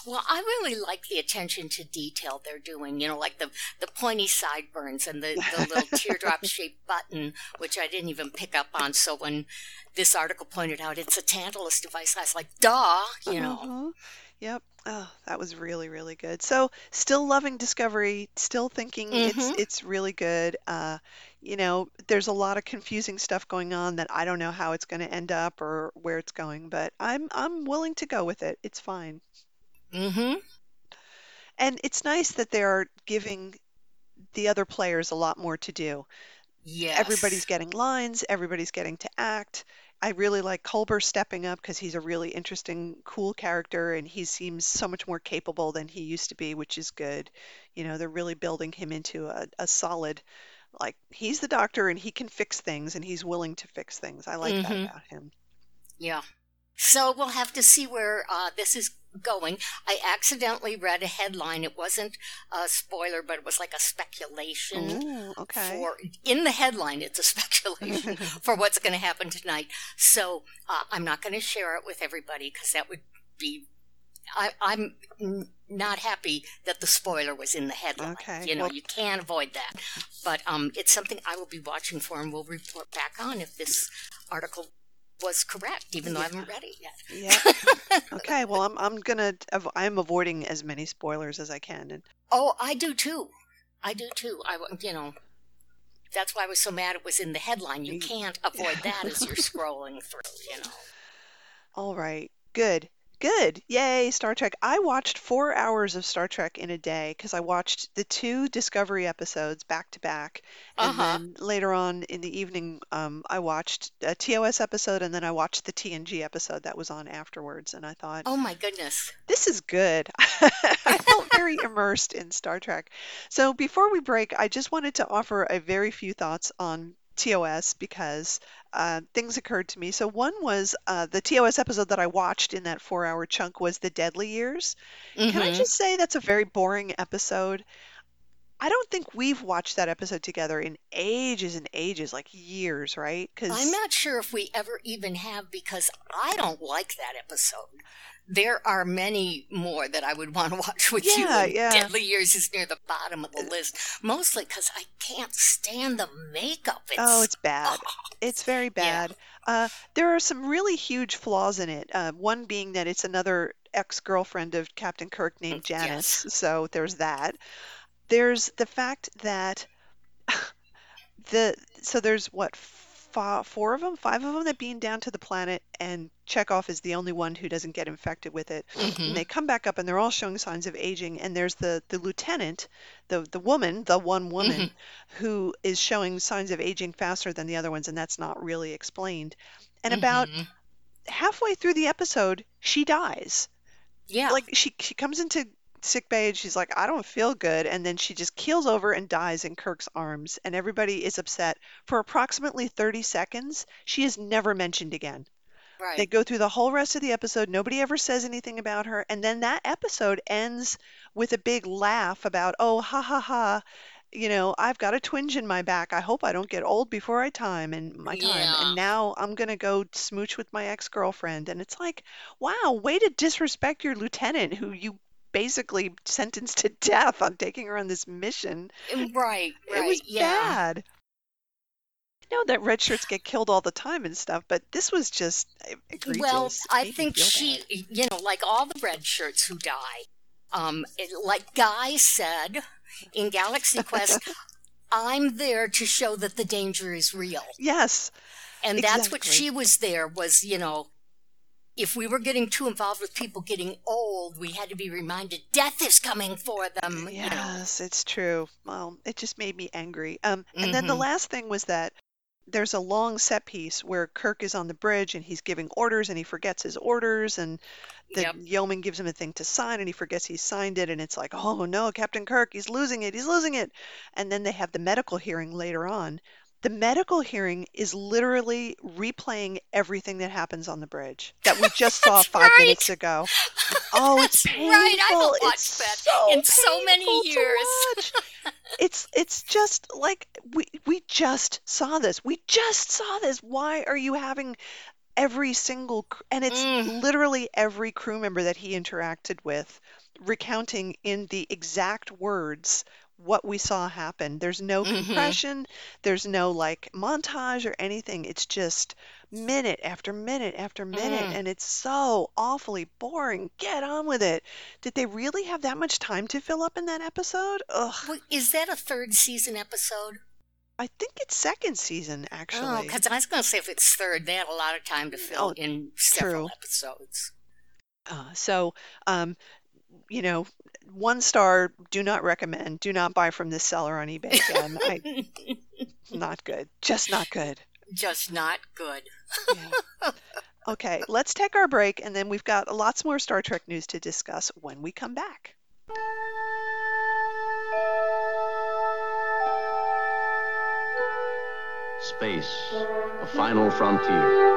Well, I really like the attention to detail they're doing. You know, like the the pointy sideburns and the, the little teardrop shaped button, which I didn't even pick up on. So when this article pointed out it's a Tantalus device, I was like, "Duh!" You know. Uh-huh. Yep. Oh, that was really, really good. So, still loving Discovery, still thinking it's Mhm. it's really good. Uh, you know, there's a lot of confusing stuff going on that I don't know how it's going to end up or where it's going, but I'm I'm willing to go with it. It's fine. Mm-hmm. And it's nice that they're giving the other players a lot more to do. Yes. Everybody's getting lines, everybody's getting to act. I really like Culber stepping up because he's a really interesting, cool character and he seems so much more capable than he used to be, which is good. You know, they're really building him into a, a solid, like, he's the doctor and he can fix things and he's willing to fix things. I like that Mhm. about him. Yeah. So we'll have to see where uh, this is going. I accidentally read a headline. It wasn't a spoiler, but it was like a speculation. Ooh, okay. For in the headline, it's a speculation for what's going to happen tonight. So uh, I'm not going to share it with everybody because that would be. I, I'm n- not happy that the spoiler was in the headline. Okay, You know, well- you can't avoid that. But um, it's something I will be watching for and we'll report back on if this article was correct, even though I haven't read it yet. Yeah. Okay. Well, I'm I'm gonna I'm avoiding as many spoilers as I can. And Oh, I do too. I do too. I, you know, that's why I was so mad it was in the headline. You can't avoid that as you're scrolling through, you know. all right. Good. Good. Yay, Star Trek. I watched four hours of Star Trek in a day because I watched the two Discovery episodes back to back. And Uh-huh. then later on in the evening, um, I watched a TOS episode and then I watched the TNG episode that was on afterwards. And I thought, Oh my goodness. this is good. I felt very immersed in Star Trek. So before we break, I just wanted to offer a very few thoughts on TOS because uh, things occurred to me. So one was uh, the TOS episode that I watched in that four-hour chunk was the Deadly Years. Can I Mhm. just say that's a very boring episode? I don't think we've watched that episode together in ages and ages, like years, right? Because I'm not sure if we ever even have because I don't like that episode. There are many more that I would want to watch with you. Yeah, and yeah. Deadly Years is near the bottom of the list, mostly because I can't stand the makeup. It's, Oh, it's bad. oh, It's very bad. Uh, there are some really huge flaws in it. Uh, one being that it's another ex-girlfriend of Captain Kirk named Mm, yes. Janice, so there's that. There's the fact that the so there's what four of them, five of them that beam down to the planet, and Chekov is the only one who doesn't get infected with it. mhm. And they come back up, and they're all showing signs of aging. And there's the the lieutenant, the the woman, the one woman, who is showing signs of aging faster than the other ones, and that's not really explained. And about Mhm. halfway through the episode, she dies. yeah, Like she she comes into sick bay and she's like, I don't feel good, and then she just keels over and dies in Kirk's arms, and everybody is upset for approximately 30 seconds. She is never mentioned again. Right. They go through the whole rest of the episode. Nobody ever says anything about her. And then that episode ends with a big laugh about, oh, ha ha ha. You know, I've got a twinge in my back. I hope I don't get old before I time and my time. Yeah. And now I'm going to go smooch with my ex-girlfriend. And it's like, wow, way to disrespect your lieutenant who you basically sentenced to death on taking her on this mission. right, right. It was yeah. bad. I know that red shirts get killed all the time and stuff, but this was just egregious. Well, I think she, bad. you know, like all the red shirts who die, um, it, like Guy said in Galaxy Quest, I'm there to show that the danger is real. Yes, And that's what she was there was, you know, if we were getting too involved with people getting old, we had to be reminded death is coming for them. You know. yes, it's true. Well, it just made me angry. Um, and then the Mhm. last thing was that there's a long set piece where Kirk is on the bridge and he's giving orders and he forgets his orders and the Yep. yeoman gives him a thing to sign and he forgets he signed it and it's like, oh no, Captain Kirk, he's losing it, he's losing it. And then they have the medical hearing later on. The medical hearing is literally replaying everything that happens on the bridge that we just saw five right. minutes ago. Oh, it's painful. right. I haven't it's watched that so in so many years. it's it's just like we we just saw this. We just saw this. Why are you having every single and it's Mm. literally every crew member that he interacted with recounting in the exact words what we saw happen. There's no Mhm. compression, there's no like montage or anything. It's just minute after minute after minute Mm. and it's so awfully boring. Get on with it. Did they really have that much time to fill up in that episode? Ugh. Wait, Is that a third season episode? I think it's second season Oh, actually. because I was going to say if it's third, they had a lot of time to fill Oh, in several true. episodes. Uh, so, um, you know, one star, do not recommend. Do not buy from this seller on eBay again. I, not good. Just not good. Just not good. Yeah. Okay, let's take our break, and then we've got lots more Star Trek news to discuss when we come back. Space, the final frontier.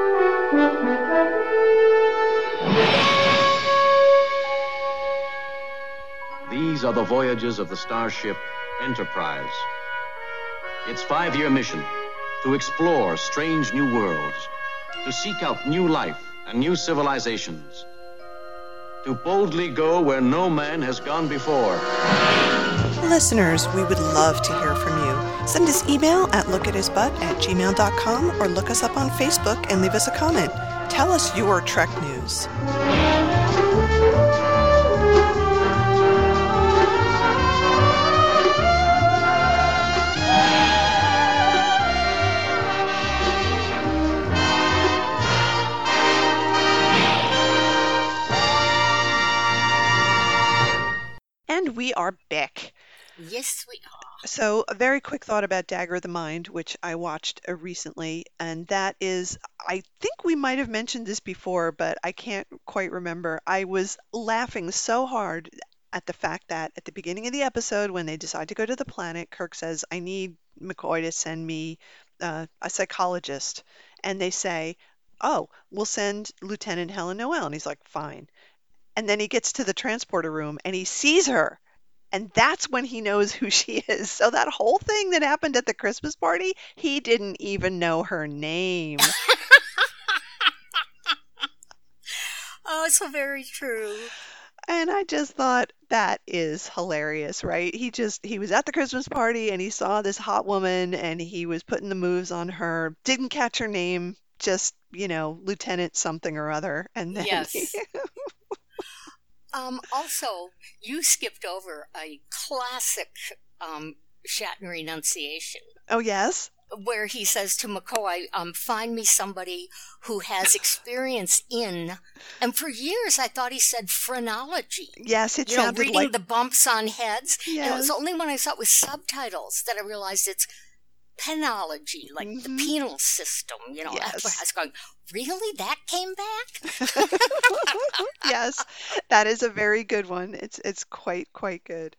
These are the voyages of the starship Enterprise. Its five year mission to explore strange new worlds, to seek out new life and new civilizations, to boldly go where no man has gone before. Listeners, we would love to hear from you. Send us email at lookathisbutt at gmail.com or look us up on Facebook and leave us a comment. Tell us your Trek news. And we are back. Yes, we are. So, a very quick thought about Dagger of the Mind, which I watched uh, recently, and that is I think we might have mentioned this before, but I can't quite remember. I was laughing so hard at the fact that at the beginning of the episode, when they decide to go to the planet, Kirk says, I need McCoy to send me uh, a psychologist. And they say, Oh, we'll send Lieutenant Helen Noel. And he's like, Fine. And then he gets to the transporter room and he sees her. And that's when he knows who she is. So that whole thing that happened at the Christmas party, he didn't even know her name. Oh, so very true. And I just thought that is hilarious, right? He just he was at the Christmas party and he saw this hot woman and he was putting the moves on her. Didn't catch her name, just, you know, Lieutenant something or other. And then Yes. Um, also, you skipped over a classic um, Shatner enunciation Oh yes. where he says to McCoy, um, "Find me somebody who has experience in." And for years, I thought he said phrenology. Yes, it you know, reading like the bumps on heads. And it was only when I saw it with subtitles that I realized it's penology, like the Mhm. penal system. You know, Yes. I was going. Really, that came back? yes, that is a very good one. It's it's quite quite good.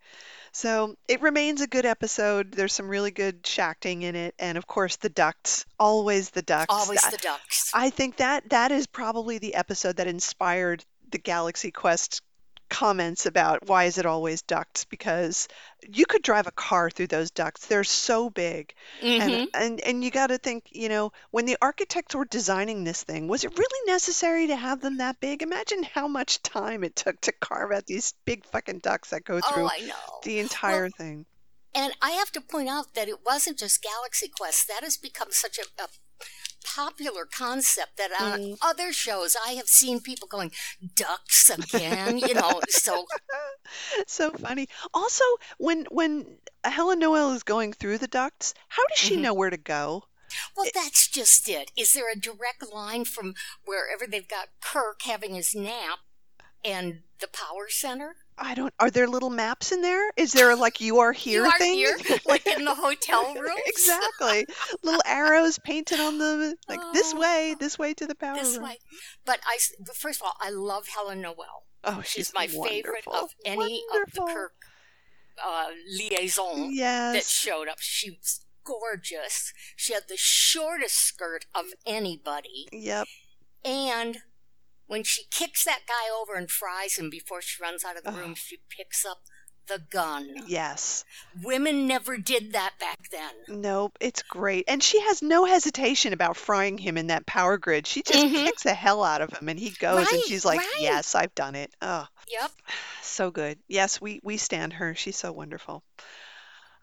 So it remains a good episode. There's some really good shacting in it, and of course the ducks. Always the ducks. Always That- the ducks. I think that that is probably the episode that inspired the Galaxy Quest comments about why is it always ducks because you could drive a car through those ducts. They're so big. Mhm. And and and you got to think, you know, when the architects were designing this thing, was it really necessary to have them that big? Imagine how much time it took to carve out these big fucking ducks that go through Oh, the entire thing. And I have to point out that it wasn't just Galaxy Quest. That has become such a, a popular concept that on Mm. other shows I have seen people going, ducks again, you know. So, So funny. Also, when when Helen Noel is going through the ducts, how does she Mhm. know where to go? well, that's just it. Is there a direct line from wherever they've got Kirk having his nap and the power center? I don't. Are there little maps in there? Is there like you are here you are thing? here, like in the hotel room. exactly. Little arrows painted on them, like this way, this way to the power Oh. This room. way. But I, but first of all, I love Helen Noel. Oh, She's, she's my favorite of any Wonderful. of the Kirk uh, liaison that showed up. She was gorgeous. She had the shortest skirt of anybody. Yep. And when she kicks that guy over and fries him before she runs out of the Oh. room, she picks up the gun. Yes. Women never did that back then. Nope. It's great, and she has no hesitation about frying him in that power grid. She just Mhm. kicks the hell out of him, and he goes, and she's like, right. "Yes, I've done it." Oh, Yep. so good. Yes, we we stand her. She's so wonderful.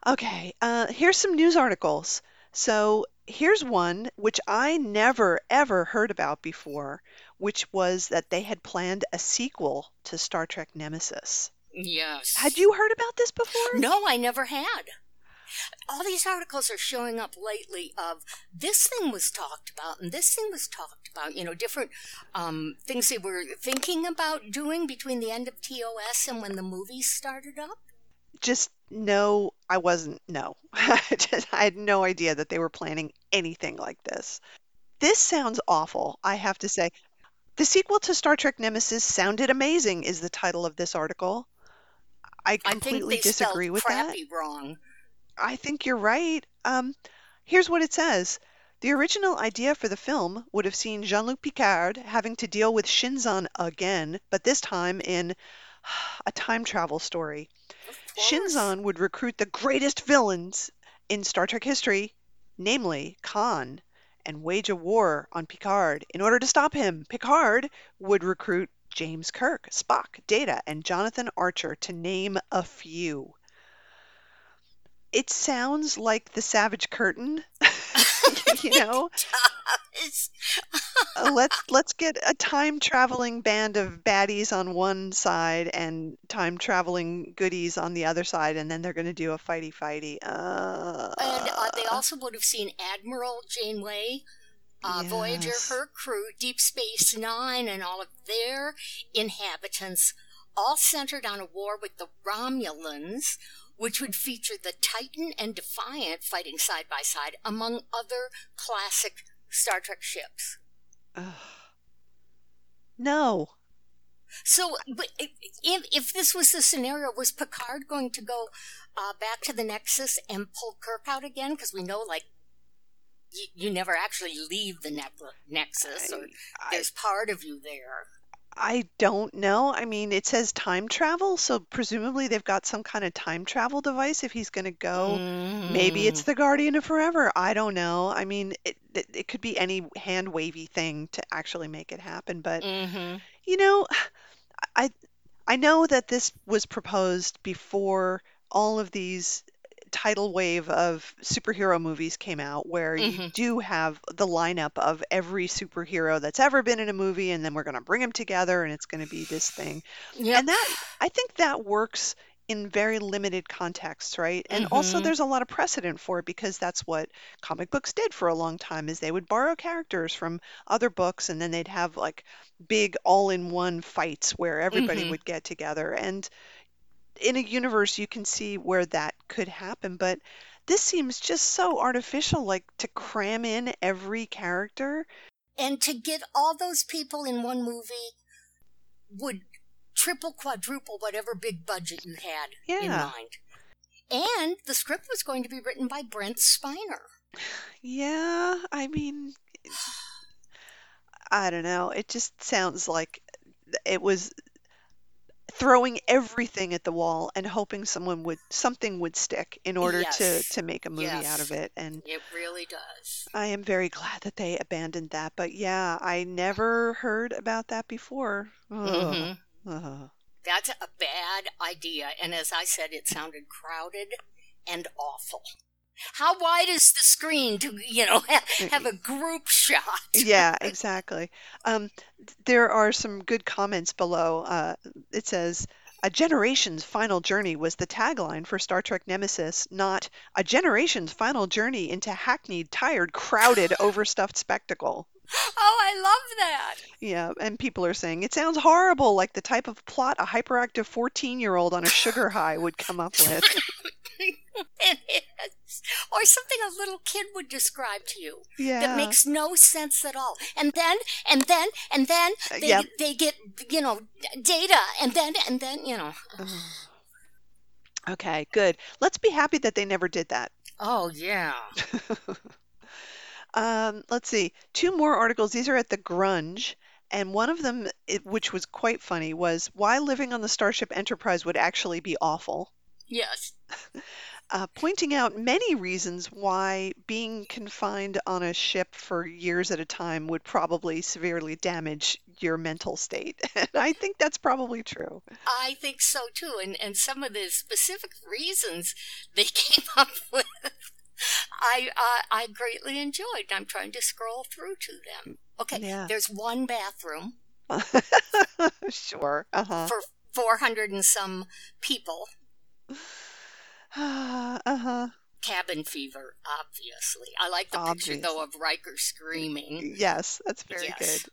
Okay, uh, here's some news articles. So here's one which I never ever heard about before, which was that they had planned a sequel to Star Trek Nemesis. Yes. Had you heard about this before? No, I never had. All these articles are showing up lately of this thing was talked about and this thing was talked about, you know, different um, things they were thinking about doing between the end of TOS and when the movies started up. Just no, I wasn't. No, Just- I had no idea that they were planning anything like this. This sounds awful, I have to say. The sequel to Star Trek Nemesis sounded amazing, is the title of this article. I I completely they disagree with that. crappy wrong. I think you're right. Um, here's what it says. The original idea for the film would have seen Jean-Luc Picard having to deal with Shinzon again, but this time in a time travel story. Shinzon would recruit the greatest villains in Star Trek history, namely Khan, and wage a war on Picard. In order to stop him, Picard would recruit James Kirk, Spock, Data, and Jonathan Archer, to name a few. It sounds like the Savage Curtain. you know, Uh, let's let's get a time traveling band of baddies on one side and time traveling goodies on the other side, and then they're going to do a fighty fighty. Uh, and uh, they also would have seen Admiral Janeway, uh, Voyager, her crew, Deep Space Nine, and all of their inhabitants, all centered on a war with the Romulans, which would feature the Titan and Defiant fighting side by side, among other classic Star Trek ships. ugh. no, So, but if, if this was the scenario, was Picard going to go uh, back to the Nexus and pull Kirk out again? Because we know, like, you, you never actually leave the ne- Nexus, or I, there's part of you there. I don't know. I mean, it says time travel, so presumably they've got some kind of time travel device if he's going to go. Maybe it's the Guardian of Forever. I don't know. I mean, it, it, it could be any hand wavy thing to actually make it happen. But, Mm-hmm. you know, I, I know that this was proposed before all of these tidal wave of superhero movies came out where you Mhm. do have the lineup of every superhero that's ever been in a movie and then we're going to bring them together and it's going to be this thing. Yep. And that I think that works in very limited contexts, right? And also Mhm. there's a lot of precedent for it because that's what comic books did for a long time is they would borrow characters from other books and then they'd have like big all-in-one fights where everybody Mhm. would get together and in a universe you can see where that could happen, but this seems just so artificial like to cram in every character. and to get all those people in one movie would triple, quadruple whatever big budget you had in Yeah. mind. And the script was going to be written by Brent Spiner. Yeah, I mean, I don't know. It just sounds like it was throwing everything at the wall and hoping someone would something would stick in order to Yes. to make a movie out of it. And It really does. I am very glad that they abandoned that. But yeah, I never heard about that before. Hmm Ugh. That's a bad idea. And as I said, it sounded crowded and awful. How wide is the screen to, you know, have, have a group shot? Yeah, exactly. Um, there are some good comments below. Uh, it says, A generation's final journey was the tagline for Star Trek Nemesis, not a generation's final journey into hackneyed, tired, crowded, overstuffed spectacle. Oh, I love that. Yeah, and people are saying it sounds horrible, like the type of plot a hyperactive 14-year-old on a sugar high would come up with. It is. Or something a little kid would describe to you Yeah. that makes no sense at all. And then, and then, and then Uh, they, yep. they get, you know, data. And then, and then, you know. Okay, good. Let's be happy that they never did that. Oh, yeah. Um, let's see. Two more articles. These are at the Grunge, and one of them, which was quite funny, was why living on the Starship Enterprise would actually be awful. Yes. uh, pointing out many reasons why being confined on a ship for years at a time would probably severely damage your mental state. And I think that's probably true. I think so too. And, and some of the specific reasons they came up with. I uh, I greatly enjoyed. I'm trying to scroll through to them. Okay, Yeah. there's one bathroom sure. Uh-huh. for 400 and some people. uh-huh. Cabin fever, obviously. I like the picture though of Riker screaming. Yes, that's very Yes. good.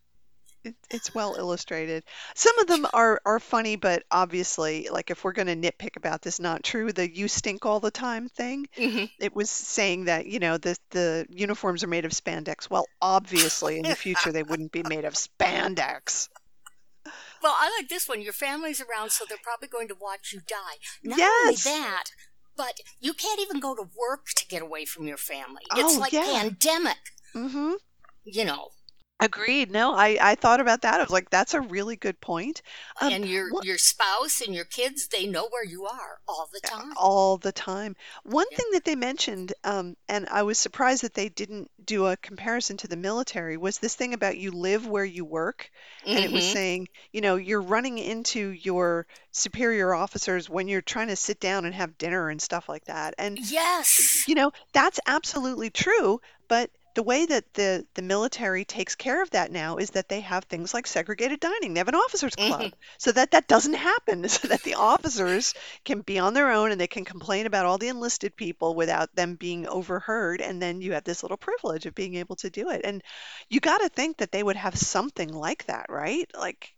It, it's well illustrated. Some of them are are funny, but obviously, like if we're going to nitpick about this, not true. The "you stink all the time" thing. Mhm. It was saying that you know the the uniforms are made of spandex. Well, obviously, in the future they wouldn't be made of spandex. Well, I like this one. Your family's around, so they're probably going to watch you die. Not Yes. only that, but you can't even go to work to get away from your family. Oh, it's like yeah. pandemic, Mm-hmm. you know. Agreed. No, I I thought about that. I was like, that's a really good point. Um, and your what- your spouse and your kids, they know where you are all the time. all the time. One Yeah. thing that they mentioned, um, and I was surprised that they didn't do a comparison to the military, was this thing about you live where you work. And it was Mhm. saying, you know, you're running into your superior officers when you're trying to sit down and have dinner and stuff like that. And, Yes. you know, that's absolutely true. But the way that the, the military takes care of that now is that they have things like segregated dining. They have an officers club Mhm. so that that doesn't happen, so that the officers can be on their own and they can complain about all the enlisted people without them being overheard. And then you have this little privilege of being able to do it. And you got to think that they would have something like that, right? Like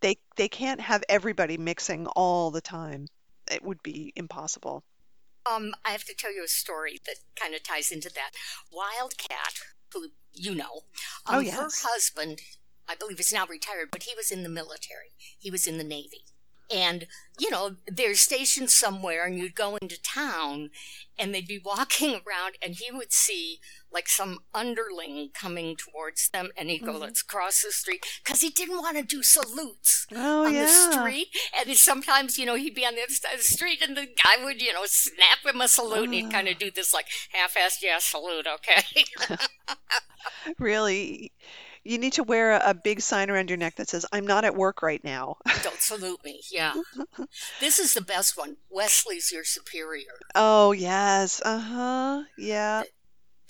they they can't have everybody mixing all the time. It would be impossible. Um, I have to tell you a story that kind of ties into that. Wildcat, who you know, um, Oh, her husband, I believe is now retired, but he was in the military. He was in the Navy. And, you know, they're stationed somewhere and you'd go into town and they'd be walking around and he would see like some underling coming towards them and he'd go, Mhm. let's cross the street. Cause he didn't want to do salutes Oh on yeah. the street. And sometimes, you know, he'd be on the other side of the street and the guy would, you know, snap him a salute and he'd kind Ah. of do this like half-assed yeah salute, okay? Really, you need to wear a, a big sign around your neck that says, "I'm not at work right now." Don't salute me. Yeah. this is the best one. Wesley's your superior. Oh yes. Uh huh. Yeah.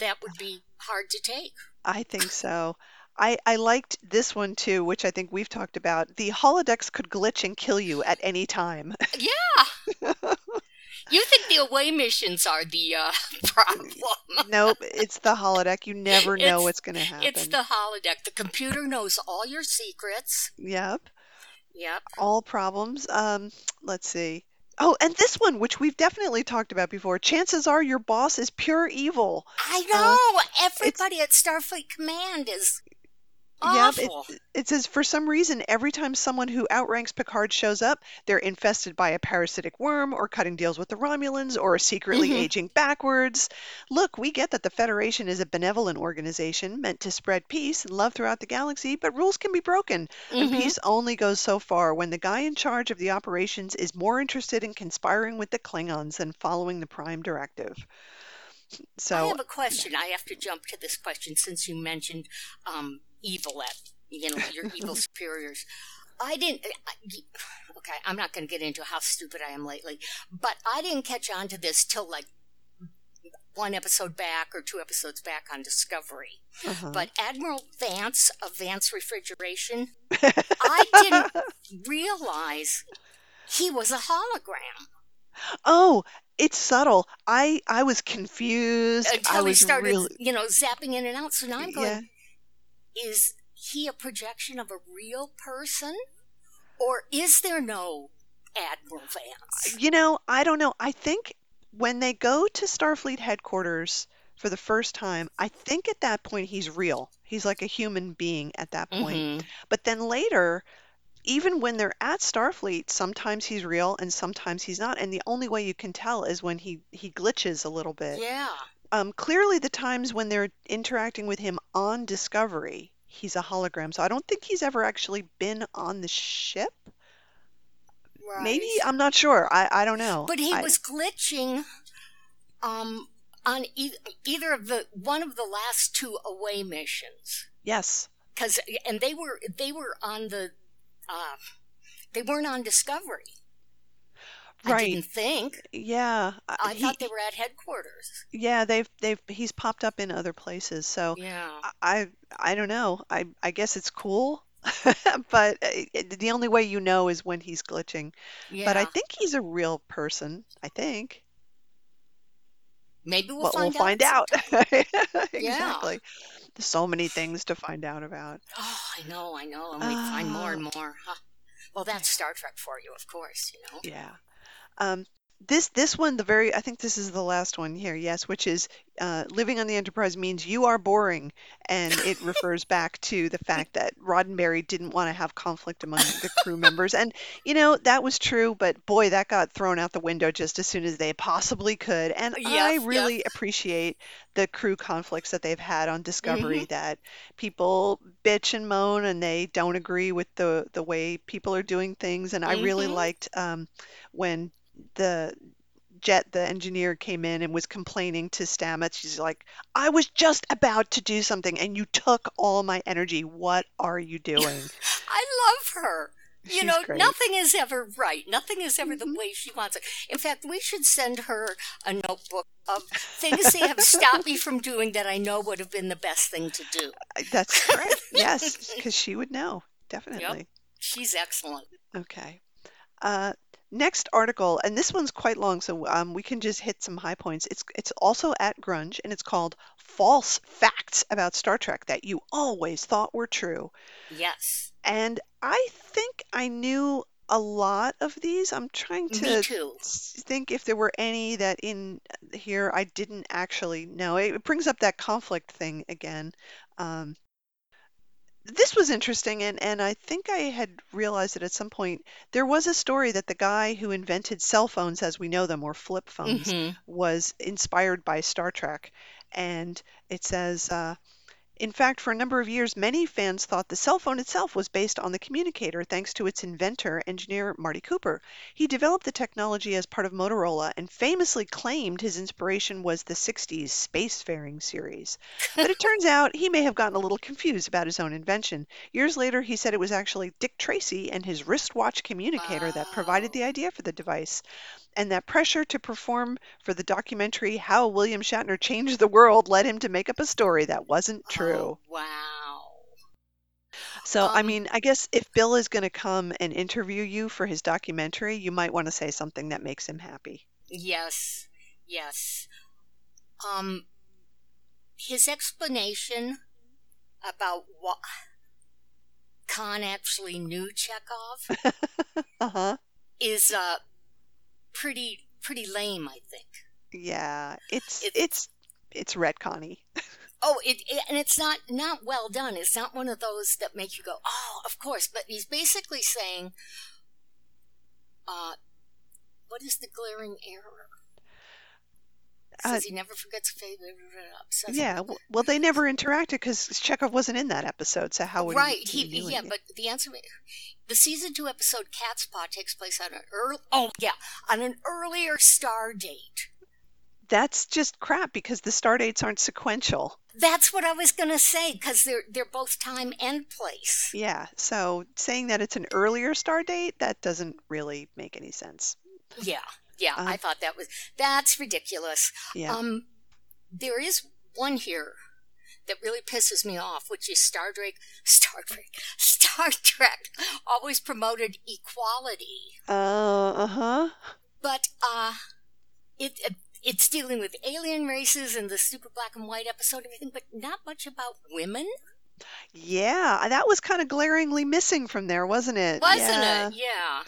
That would be hard to take. I think so. I, I liked this one too, which I think we've talked about. The holodecks could glitch and kill you at any time. Yeah. you think the away missions are the uh, problem? nope, it's the holodeck. You never know It's- what's going to happen. It's the holodeck. The computer knows all your secrets. Yep, Yep. all problems. Um, let's see. Oh, and this one, which we've definitely talked about before. Chances are your boss is pure evil. I Uh, know. Everybody at Starfleet Command is Yep, it, it says for some reason, every time someone who outranks Picard shows up, they're infested by a parasitic worm or cutting deals with the Romulans or secretly Mhm. aging backwards. Look, we get that the Federation is a benevolent organization meant to spread peace and love throughout the galaxy, but rules can be broken, and Mhm. peace only goes so far when the guy in charge of the operations is more interested in conspiring with the Klingons than following the Prime Directive. So I have a question. I have to jump to this question since you mentioned um, evil at you know your evil superiors. I didn't. I, okay, I'm not going to get into how stupid I am lately, but I didn't catch on to this till like one episode back or two episodes back on Discovery. uh-huh. But Admiral Vance of Vance Refrigeration, I didn't realize he was a hologram Oh, it's subtle. I I was confused. I until he was started, really you know, zapping in and out. So now I'm going. yeah. Is he a projection of a real person? Or is there no Admiral Vance? You know, I don't know. I think when they go to Starfleet headquarters for the first time, I think at that point he's real. He's like a human being at that point. Mhm. But then later, even when they're at Starfleet, sometimes he's real and sometimes he's not. And the only way you can tell is when he he glitches a little bit. Yeah. Um, clearly, the times when they're interacting with him on Discovery, he's a hologram. So I don't think he's ever actually been on the ship. Right. Maybe I'm not sure. I I don't know. But he I- was glitching um on e- either of the one of the last two away missions. yes. Cuz and they were they were on the uh they weren't on Discovery. I Right. didn't think. Yeah. uh, I he- thought they were at headquarters. Yeah, they've they've he's popped up in other places. So Yeah. I I don't know. I I guess it's cool. but uh, it- the only way you know is when he's glitching. Yeah. But I think he's a real person. I think. maybe we'll But we'll find out. find out. Yeah. exactly. There's so many things to find out about. Oh, I know, I know, and we find more and Ah. more. Huh. Well, that's Star Trek for you, of course. You know. Yeah. Um, this this one, the very I think this is the last one here. Yes, which is uh, living on the Enterprise means you are boring, and it refers back to the fact that Roddenberry didn't want to have conflict among the crew members, and you know that was true. But boy, that got thrown out the window just as soon as they possibly could. And I Yep, really appreciate the crew conflicts that they've had on Discovery. Mm-hmm. That people bitch and moan, and they don't agree with the the way people are doing things. And I really Mhm. liked um, when the Jett, the engineer, came in and was complaining to Stamets. She's like, I was just about to do something and you took all my energy. What are you doing? I love her. You She's know, great. nothing is ever right. Nothing is ever Mhm. the way she wants it. In fact, we should send her a notebook of things they have stopped me from doing that I know would have been the best thing to do. That's correct. yes, because she would know. Definitely. She's excellent. Okay. Uh, next article, and this one's quite long, so um, we can just hit some high points. It's it's also at Grunge, and it's called "False Facts About Star Trek That You Always Thought Were True." Yes. And I think I knew a lot of these. I'm trying to think if there were any that in here I didn't actually know. It it brings up that conflict thing again. Um, this was interesting, and, and I think I had realized that at some point there was a story that the guy who invented cell phones as we know them, or flip phones, Mhm. was inspired by Star Trek. And it says, uh, in fact, for a number of years, many fans thought the cell phone itself was based on the communicator thanks to its inventor, engineer Marty Cooper. He developed the technology as part of Motorola and famously claimed his inspiration was the 60s spacefaring series. But it turns out he may have gotten a little confused about his own invention. Years later, he said it was actually Dick Tracy and his wristwatch communicator that provided the idea for the device. And that pressure to perform for the documentary How William Shatner Changed the World led him to make up a story that wasn't true. Oh, wow. So, I Um, mean, I guess if Bill is going to come and interview you for his documentary, you might want to say something that makes him happy. Yes. Yes. Um, his explanation about what Khan actually knew Chekov Uh huh. is uh pretty pretty lame, I think. Yeah, it's It's- it's it's retconny. Oh, it, it and it's not not well done. It's not one of those that make you go, "Oh, of course." But he's basically saying, uh, what is the glaring error? Uh, he never forgets a favorite. Says Yeah, w- well, they never interacted because Chekov wasn't in that episode, so how would right. he? He, doing yeah, but the answer, the season two episode "Catspaw" takes place on an early. Oh, yeah, on an earlier star date. that's just crap because the star dates aren't sequential. That's what I was gonna say because they're they're both time and place. Yeah, so saying that it's an earlier star date that doesn't really make any sense. Yeah, yeah. Um, I thought that was that's ridiculous. Yeah. Um, there is one here that really pisses me off, which is Star Trek. Star Trek. Star Trek always promoted equality, Uh, uh-huh. but uh, it. it's dealing with alien races and the super black and white episode and everything, but not much about women. Yeah, that was kind of glaringly missing from there, wasn't it? Wasn't Yeah. it? Yeah.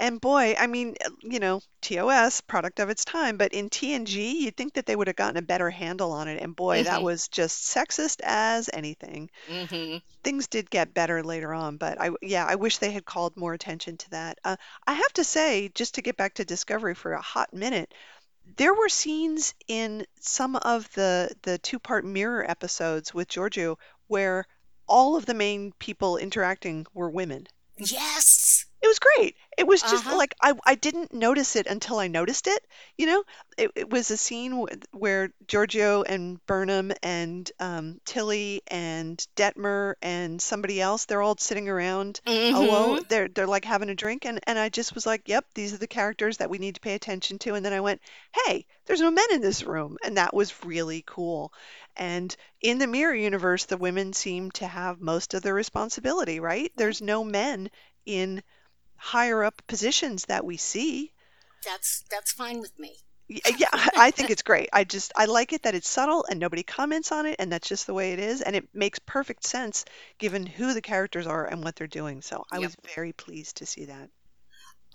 And boy, I mean, you know, TOS, product of its time, but in TNG, you'd think that they would have gotten a better handle on it. And boy, that Mhm. was just sexist as anything. Mhm. Things did get better later on, but I, yeah, I wish they had called more attention to that. Uh, I have to say, just to get back to Discovery for a hot minute, there were scenes in some of the the two-part mirror episodes with Georgiou where all of the main people interacting were women. Yes. It was great. It was just Uh-huh. like I, I didn't notice it until I noticed it. You know, it, it was a scene where Georgiou and Burnham and um, Tilly and Detmer and somebody else, they're all sitting around. Oh, Mhm. they're they're like having a drink, and and I just was like, yep, these are the characters that we need to pay attention to. And then I went, hey, there's no men in this room, and that was really cool. And in the mirror universe, the women seem to have most of the responsibility, right? There's no men in higher up positions that we see. That's that's fine with me. Yeah, I think it's great. I just I like it that it's subtle and nobody comments on it, and that's just the way it is, and it makes perfect sense given who the characters are and what they're doing. So I Yep. was very pleased to see that.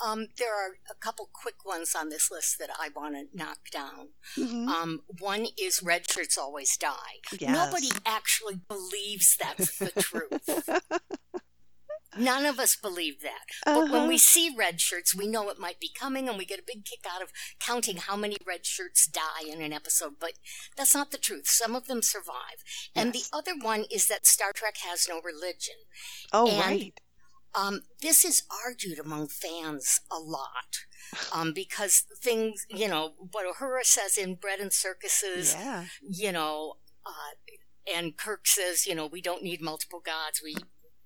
Um, there are a couple quick ones on this list that I want to knock down. Mhm. Um, one is red shirts always die. Nobody actually believes that's the truth. None of us believe that. But when Uh-huh. we see red shirts, we know it might be coming, and we get a big kick out of counting how many red shirts die in an episode. But that's not the truth. Some of them survive. And Yes. the other one is that Star Trek has no religion. Oh, and- right. Um, this is argued among fans a lot um, because things, you know, what Uhura says in Bread and Circuses, Yeah. you know, uh, and Kirk says, you know, we don't need multiple gods. We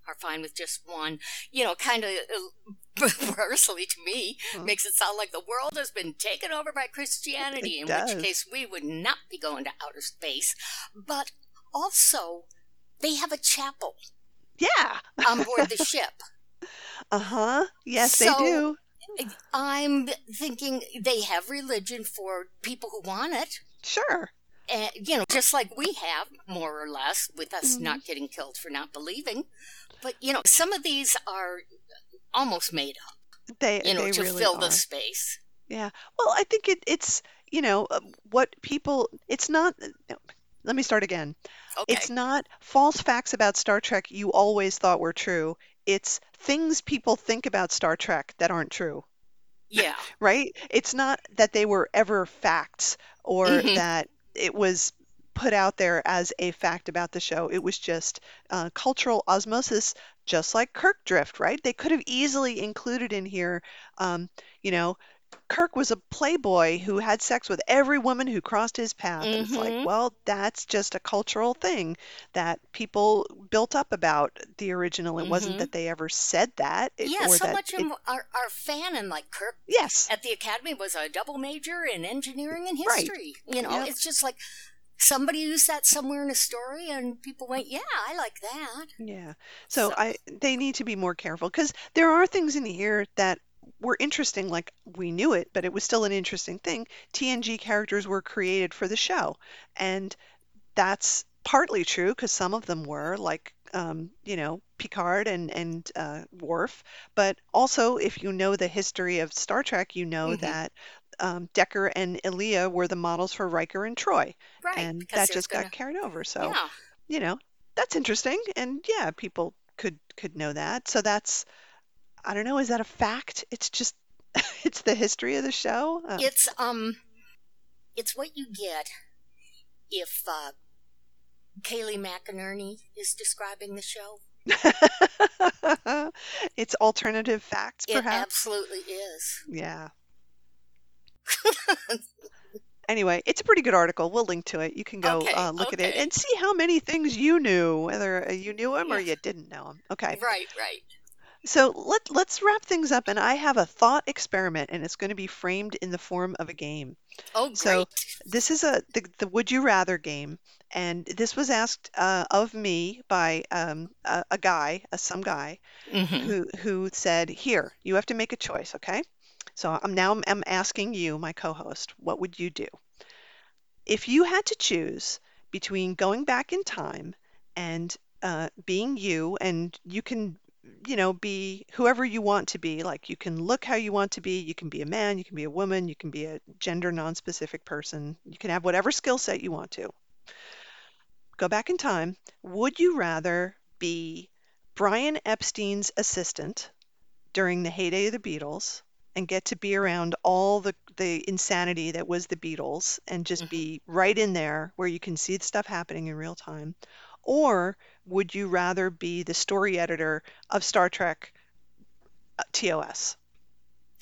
are fine with just one. You know, kind of uh, personally to me Huh. makes it sound like the world has been taken over by Christianity, It in does. which case we would not be going to outer space. But also, they have a chapel Yeah. on board the ship. Uh-huh. Yes, So- they do. I'm thinking they have religion for people who want it. Sure. And, you know, just like we have, more or less, with us Mhm. not getting killed for not believing. But, you know, some of these are almost made up, They you know, they to really fill are. the space. Yeah. Well, I think it, it's, you know, uh, what people, it's not, let me start again. Okay. It's not false facts about Star Trek you always thought were true. It's things people think about Star Trek that aren't true, yeah. right? It's not that they were ever facts or Mhm. that it was put out there as a fact about the show. It was just uh, cultural osmosis, just like Kirk Drift, right? They could have easily included in here, um, you know, Kirk was a playboy who had sex with every woman who crossed his path. And it's like, Mhm. well, that's just a cultural thing that people built up about the original. It wasn't Mhm. that they ever said that. It, Yeah, so that much of it- are, are fan and like Kirk yes. at the academy was a double major in engineering and history. Right. You know, it's just like somebody used that somewhere in a story and people went, yeah, I like that. Yeah. So So- I they need to be more careful because there are things in here that were interesting, like we knew it, but it was still an interesting thing. TNG characters were created for the show, and that's partly true because some of them were like um, you know Picard and and uh, Worf, but also if you know the history of Star Trek, you know Mhm. that um, Decker and Ilia were the models for Riker and Troi, Right. and that just gonna- got carried over. So yeah. you know that's interesting and yeah people could could know that so that's i don't know is that a fact it's just it's the history of the show uh, It's um, it's what you get if uh, Kayleigh McEnany is describing the show. it's alternative facts perhaps. It absolutely is. yeah anyway it's a pretty good article we'll link to it you can go Okay, uh, look at it and see how many things you knew whether uh, you knew them or you didn't know them okay Right, right. So let let's wrap things up, and I have a thought experiment, and it's going to be framed in the form of a game. Oh, great. So this is a the, the Would You Rather game, and this was asked uh, of me by um, a, a guy, a, some guy, Mhm. who who said, "Here, you have to make a choice, okay?" So I'm now I'm asking you, my co-host, what would you do if you had to choose between going back in time and uh, being you, and you can, you know, be whoever you want to be. Like you can look how you want to be. You can be a man, you can be a woman, you can be a gender non-specific person. You can have whatever skill set you want to. Go back in time. Would you rather be Brian Epstein's assistant during the heyday of the Beatles and get to be around all the the insanity that was the Beatles and just Mhm. be right in there where you can see the stuff happening in real time? Or would you rather be the story editor of Star Trek uh, TOS?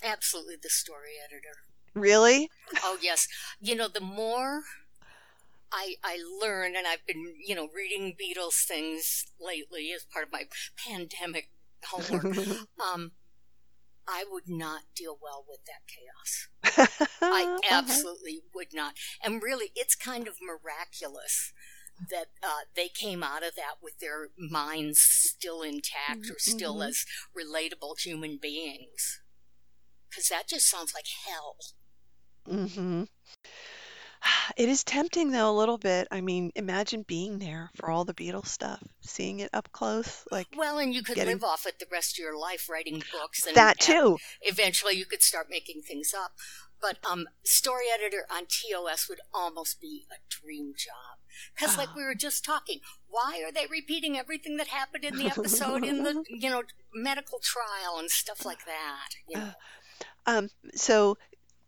Absolutely the story editor. Really? Oh yes. You know, the more I I learn and I've been, you know, reading Beatles things lately as part of my pandemic homework. um I would not deal well with that chaos. I absolutely would not. And really, it's kind of miraculous that uh, they came out of that with their minds still intact or still Mhm. as relatable human beings. Because that just sounds like hell. hmm It is tempting though a little bit. I mean, imagine being there for all the Beatles stuff, seeing it up close, like Well, and you could Getting- live off it the rest of your life writing books. And that and too. eventually, you could start making things up. But um, story editor on TOS would almost be a dream job. Because, like we were just talking, why are they repeating everything that happened in the episode in the you know medical trial and stuff like that? You know? Um, so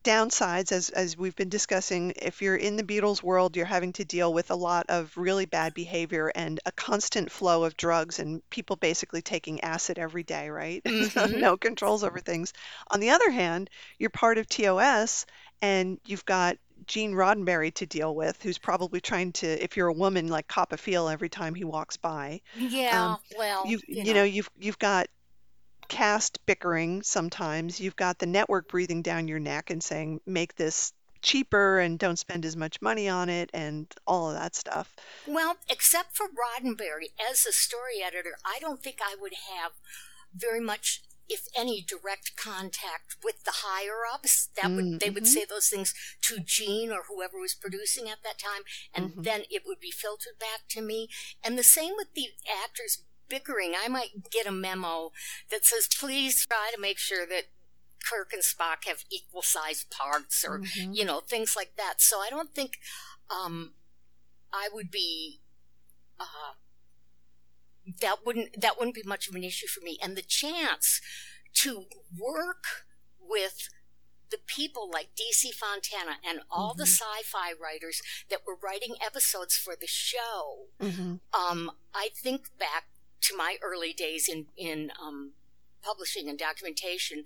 downsides, as as we've been discussing, if you're in the Beatles world, you're having to deal with a lot of really bad behavior and a constant flow of drugs and people basically taking acid every day, right? Mhm. no controls over things. On the other hand, you're part of TOS and you've got Gene Roddenberry to deal with, who's probably trying to, if you're a woman, like cop a feel every time he walks by. Yeah, Um, well, you, you know, you've you've got cast bickering sometimes. You've got the network breathing down your neck and saying, make this cheaper and don't spend as much money on it and all of that stuff. Well, except for Roddenberry, as a story editor, I don't think I would have very much, if any, direct contact with the higher ups. That would they would Mhm. say those things to Gene or whoever was producing at that time, and Mhm. then it would be filtered back to me. And the same with the actors bickering. I might get a memo that says, "Please try to make sure that." Kirk and Spock have equal sized parts, or Mhm. you know things like that. So I don't think um, I would be uh, that wouldn't that wouldn't be much of an issue for me. And the chance to work with the people like DC Fontana and all the Mhm. sci-fi writers that were writing episodes for the show. Mhm. Um, I think back to my early days in in um, publishing and documentation.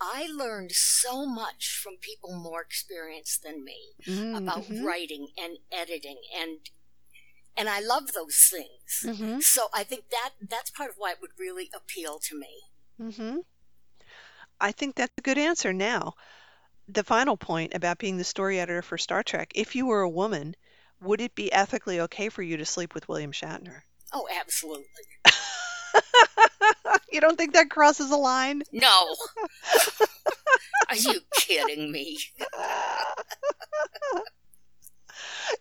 I learned so much from people more experienced than me about Mhm. writing and editing and and I love those things. Mhm. So I think that that's part of why it would really appeal to me. Mhm. I think that's a good answer now. The final point about being the story editor for Star Trek, if you were a woman, would it be ethically okay for you to sleep with William Shatner? Oh, absolutely. you don't think that crosses a line? No. Are you kidding me?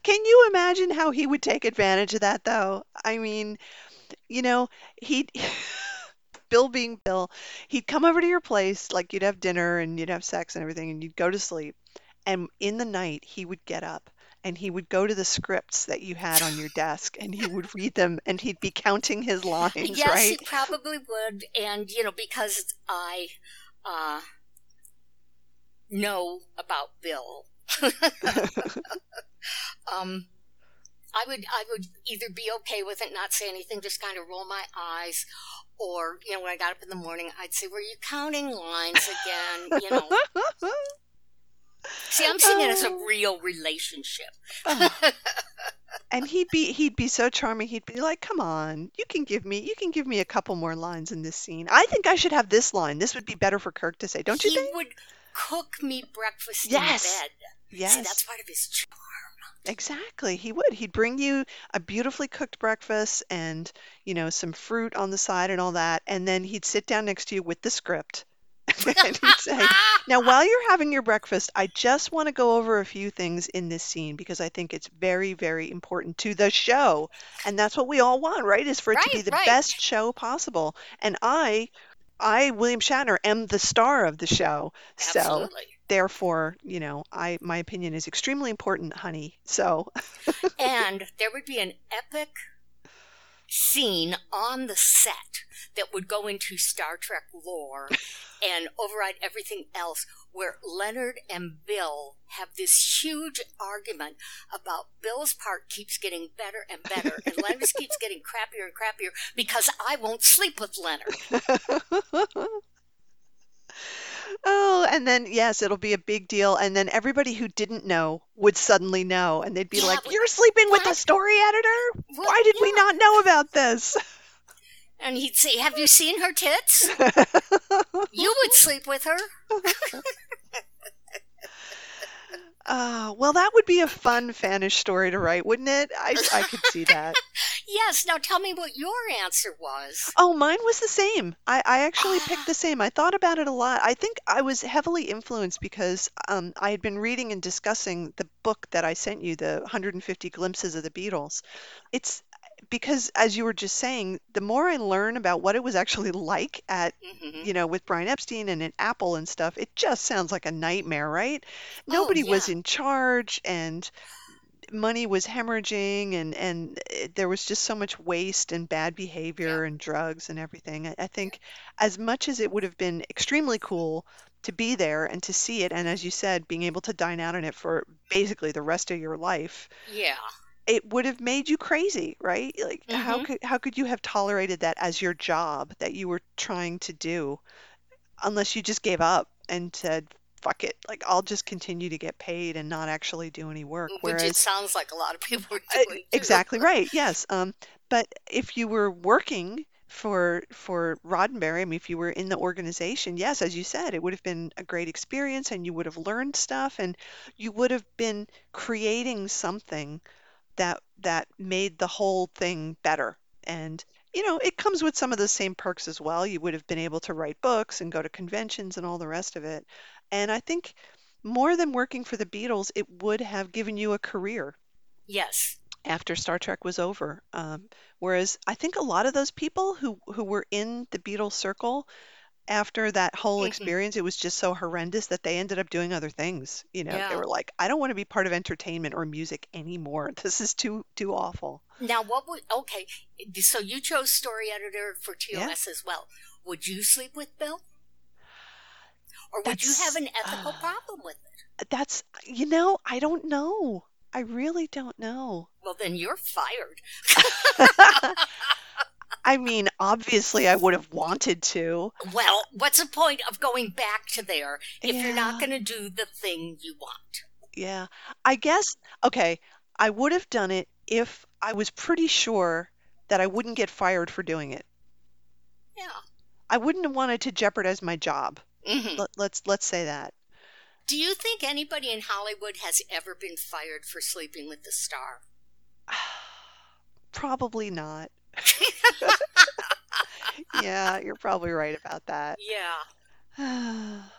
Can you imagine how he would take advantage of that, though? I mean, you know, he'd Bill being Bill, he'd come over to your place, like you'd have dinner and you'd have sex and everything, and you'd go to sleep. And in the night, he would get up and he would go to the scripts that you had on your desk and he would read them and he'd be counting his lines, yes, right? he probably would, and you know because I uh, know about Bill. um, I would I would either be okay with it, not say anything, just kind of roll my eyes, or you know when I got up in the morning, I'd say, "Were you counting lines again?" You know. See, I'm seeing it as a um, real relationship. Uh-huh. and he'd be he'd be so charming. He'd be like, "Come on, you can give me you can give me a couple more lines in this scene. I think I should have this line. This would be better for Kirk to say, don't you think he think?" would cook me breakfast Yes. in bed. Yes. See, that's part of his charm. Exactly. He would. He'd bring you a beautifully cooked breakfast and, you know, some fruit on the side and all that, and then he'd sit down next to you with the script. Now, while you're having your breakfast, I just want to go over a few things in this scene because I think it's very, very important to the show. And that's what we all want, right? Is for it to be the right. best show possible. And I, I, William Shatner, am the star of the show. So Absolutely. therefore, you know, I my opinion is extremely important, honey. So and there would be an epic scene on the set that would go into Star Trek lore and override everything else where Leonard and Bill have this huge argument about Bill's part keeps getting better and better and Leonard's keeps getting crappier and crappier because I won't sleep with Leonard. Oh, and then yes, it'll be a big deal, and then everybody who didn't know would suddenly know, and they'd be Yeah, like, "You're sleeping with the what? story editor? Well, Why did we yeah. not know about this?" And he'd say, Have you seen her tits? You would sleep with her. Oh, well, that would be a fun fanish story to write, wouldn't it? I I could see that. Yes, now tell me what your answer was. Oh, mine was the same. I, I actually picked the same. I thought about it a lot. I think I was heavily influenced because um, I had been reading and discussing the book that I sent you, the 150 Glimpses of the Beatles. It's because, as you were just saying, the more I learn about what it was actually like at, hmm you know, with Brian Epstein and at Apple and stuff, it just sounds like a nightmare, right? Oh, Nobody was in charge and money was hemorrhaging and and it, there was just so much waste and bad behavior and drugs and everything. I, I think as much as it would have been extremely cool to be there and to see it, and as you said, being able to dine out on it for basically the rest of your life, Yeah. it would have made you crazy, right? Like how Mhm. could how could you have tolerated that as your job that you were trying to do unless you just gave up and said, fuck it, like I'll just continue to get paid and not actually do any work. Which it sounds like a lot of people are doing. exactly right. Yes. Um, but if you were working for for Roddenberry, I mean, if you were in the organization, yes, as you said, it would have been a great experience, and you would have learned stuff, and you would have been creating something that that made the whole thing better. And you know, it comes with some of the same perks as well. You would have been able to write books and go to conventions and all the rest of it. And I think more than working for the Beatles, it would have given you a career Yes. after Star Trek was over. Um, whereas I think a lot of those people who who were in the Beatles circle after that whole Mhm. experience, it was just so horrendous that they ended up doing other things. You know, they Yeah. were like, I don't want to be part of entertainment or music anymore. This is too too awful. Now, what would okay? So you chose story editor for Yeah. TOS as well. Would you sleep with Bill, or would you That's- have an ethical uh, problem with it? That's you know, I don't know. I really don't know. Well, then you're fired. I mean, obviously, I would have wanted to. Well, what's the point of going back to there if you're not going to do the thing you want? Yeah, I guess, okay, I would have done it if I was pretty sure that I wouldn't get fired for doing it. Yeah. I wouldn't have wanted to jeopardize my job. hmm Let, let's let's say that. Do you think anybody in Hollywood has ever been fired for sleeping with the star? Probably not. Yeah, you're probably right about that. Yeah.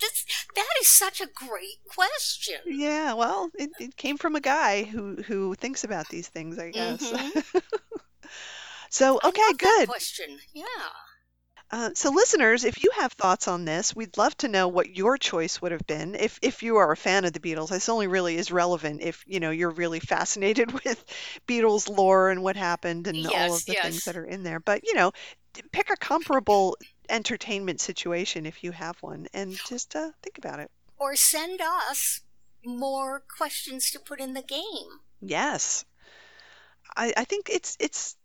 This, that is such a great question. Yeah, well, it, it came from a guy who who thinks about these things, I guess. Mhm. So, okay, good. question. Yeah. Uh, so, listeners, if you have thoughts on this, we'd love to know what your choice would have been. If if you are a fan of the Beatles, this only really is relevant if you know you're really fascinated with Beatles lore and what happened and all of the yes. things that are in there. But you know, pick a comparable entertainment situation if you have one, and just uh, think about it. Or send us more questions to put in the game. Yes, I I think it's it's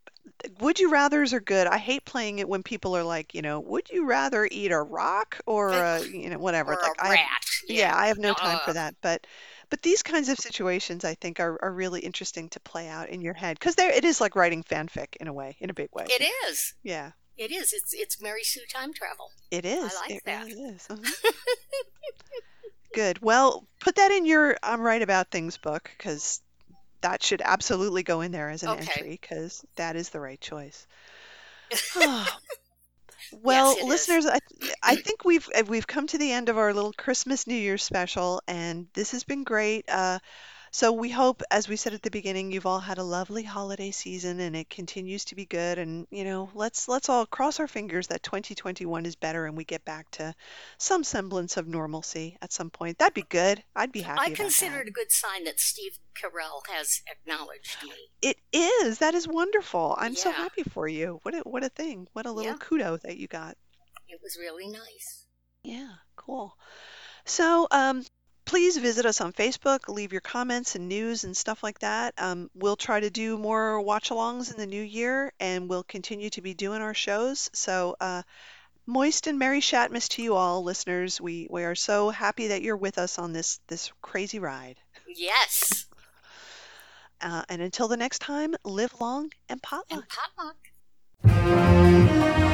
would you rather's are good. I hate playing it when people are like, you know, would you rather eat a rock or a, you know, whatever. Or like a I rat. yeah, I have no time for Uh, that. But but these kinds of situations I think are, are really interesting to play out in your head because there it is like writing fanfic in a way, in a big way. It is. Yeah, It is. It's it's Mary Sue time travel. it is. I like it that. really is. Mhm. Good. Well, put that in your I'm right about things book because that should absolutely go in there as an Okay. entry because that is the right choice. Well, it is. listeners, I I think we've uh, we've come to the end of our little Christmas New Year special, and this has been great. Uh, so we hope, as we said at the beginning, you've all had a lovely holiday season, and it continues to be good. And you know, let's let's all cross our fingers that 2021 is better, and we get back to some semblance of normalcy at some point. That'd be good. I'd be happy I consider that. it a good sign that Steve Carell has acknowledged me. It is. That is wonderful. I'm so happy for you. What a what a thing. What a little Yeah. kudo that you got. It was really nice. Yeah, cool. So, um, please visit us on Facebook, leave your comments and news and stuff like that. Um, we'll try to do more watch alongs in the new year and we'll continue to be doing our shows. So, uh, moist and merry Shatmas to you all, listeners. We, we are so happy that you're with us on this, this crazy ride. Yes. Uh, and until the next time, live long and potluck. And potluck.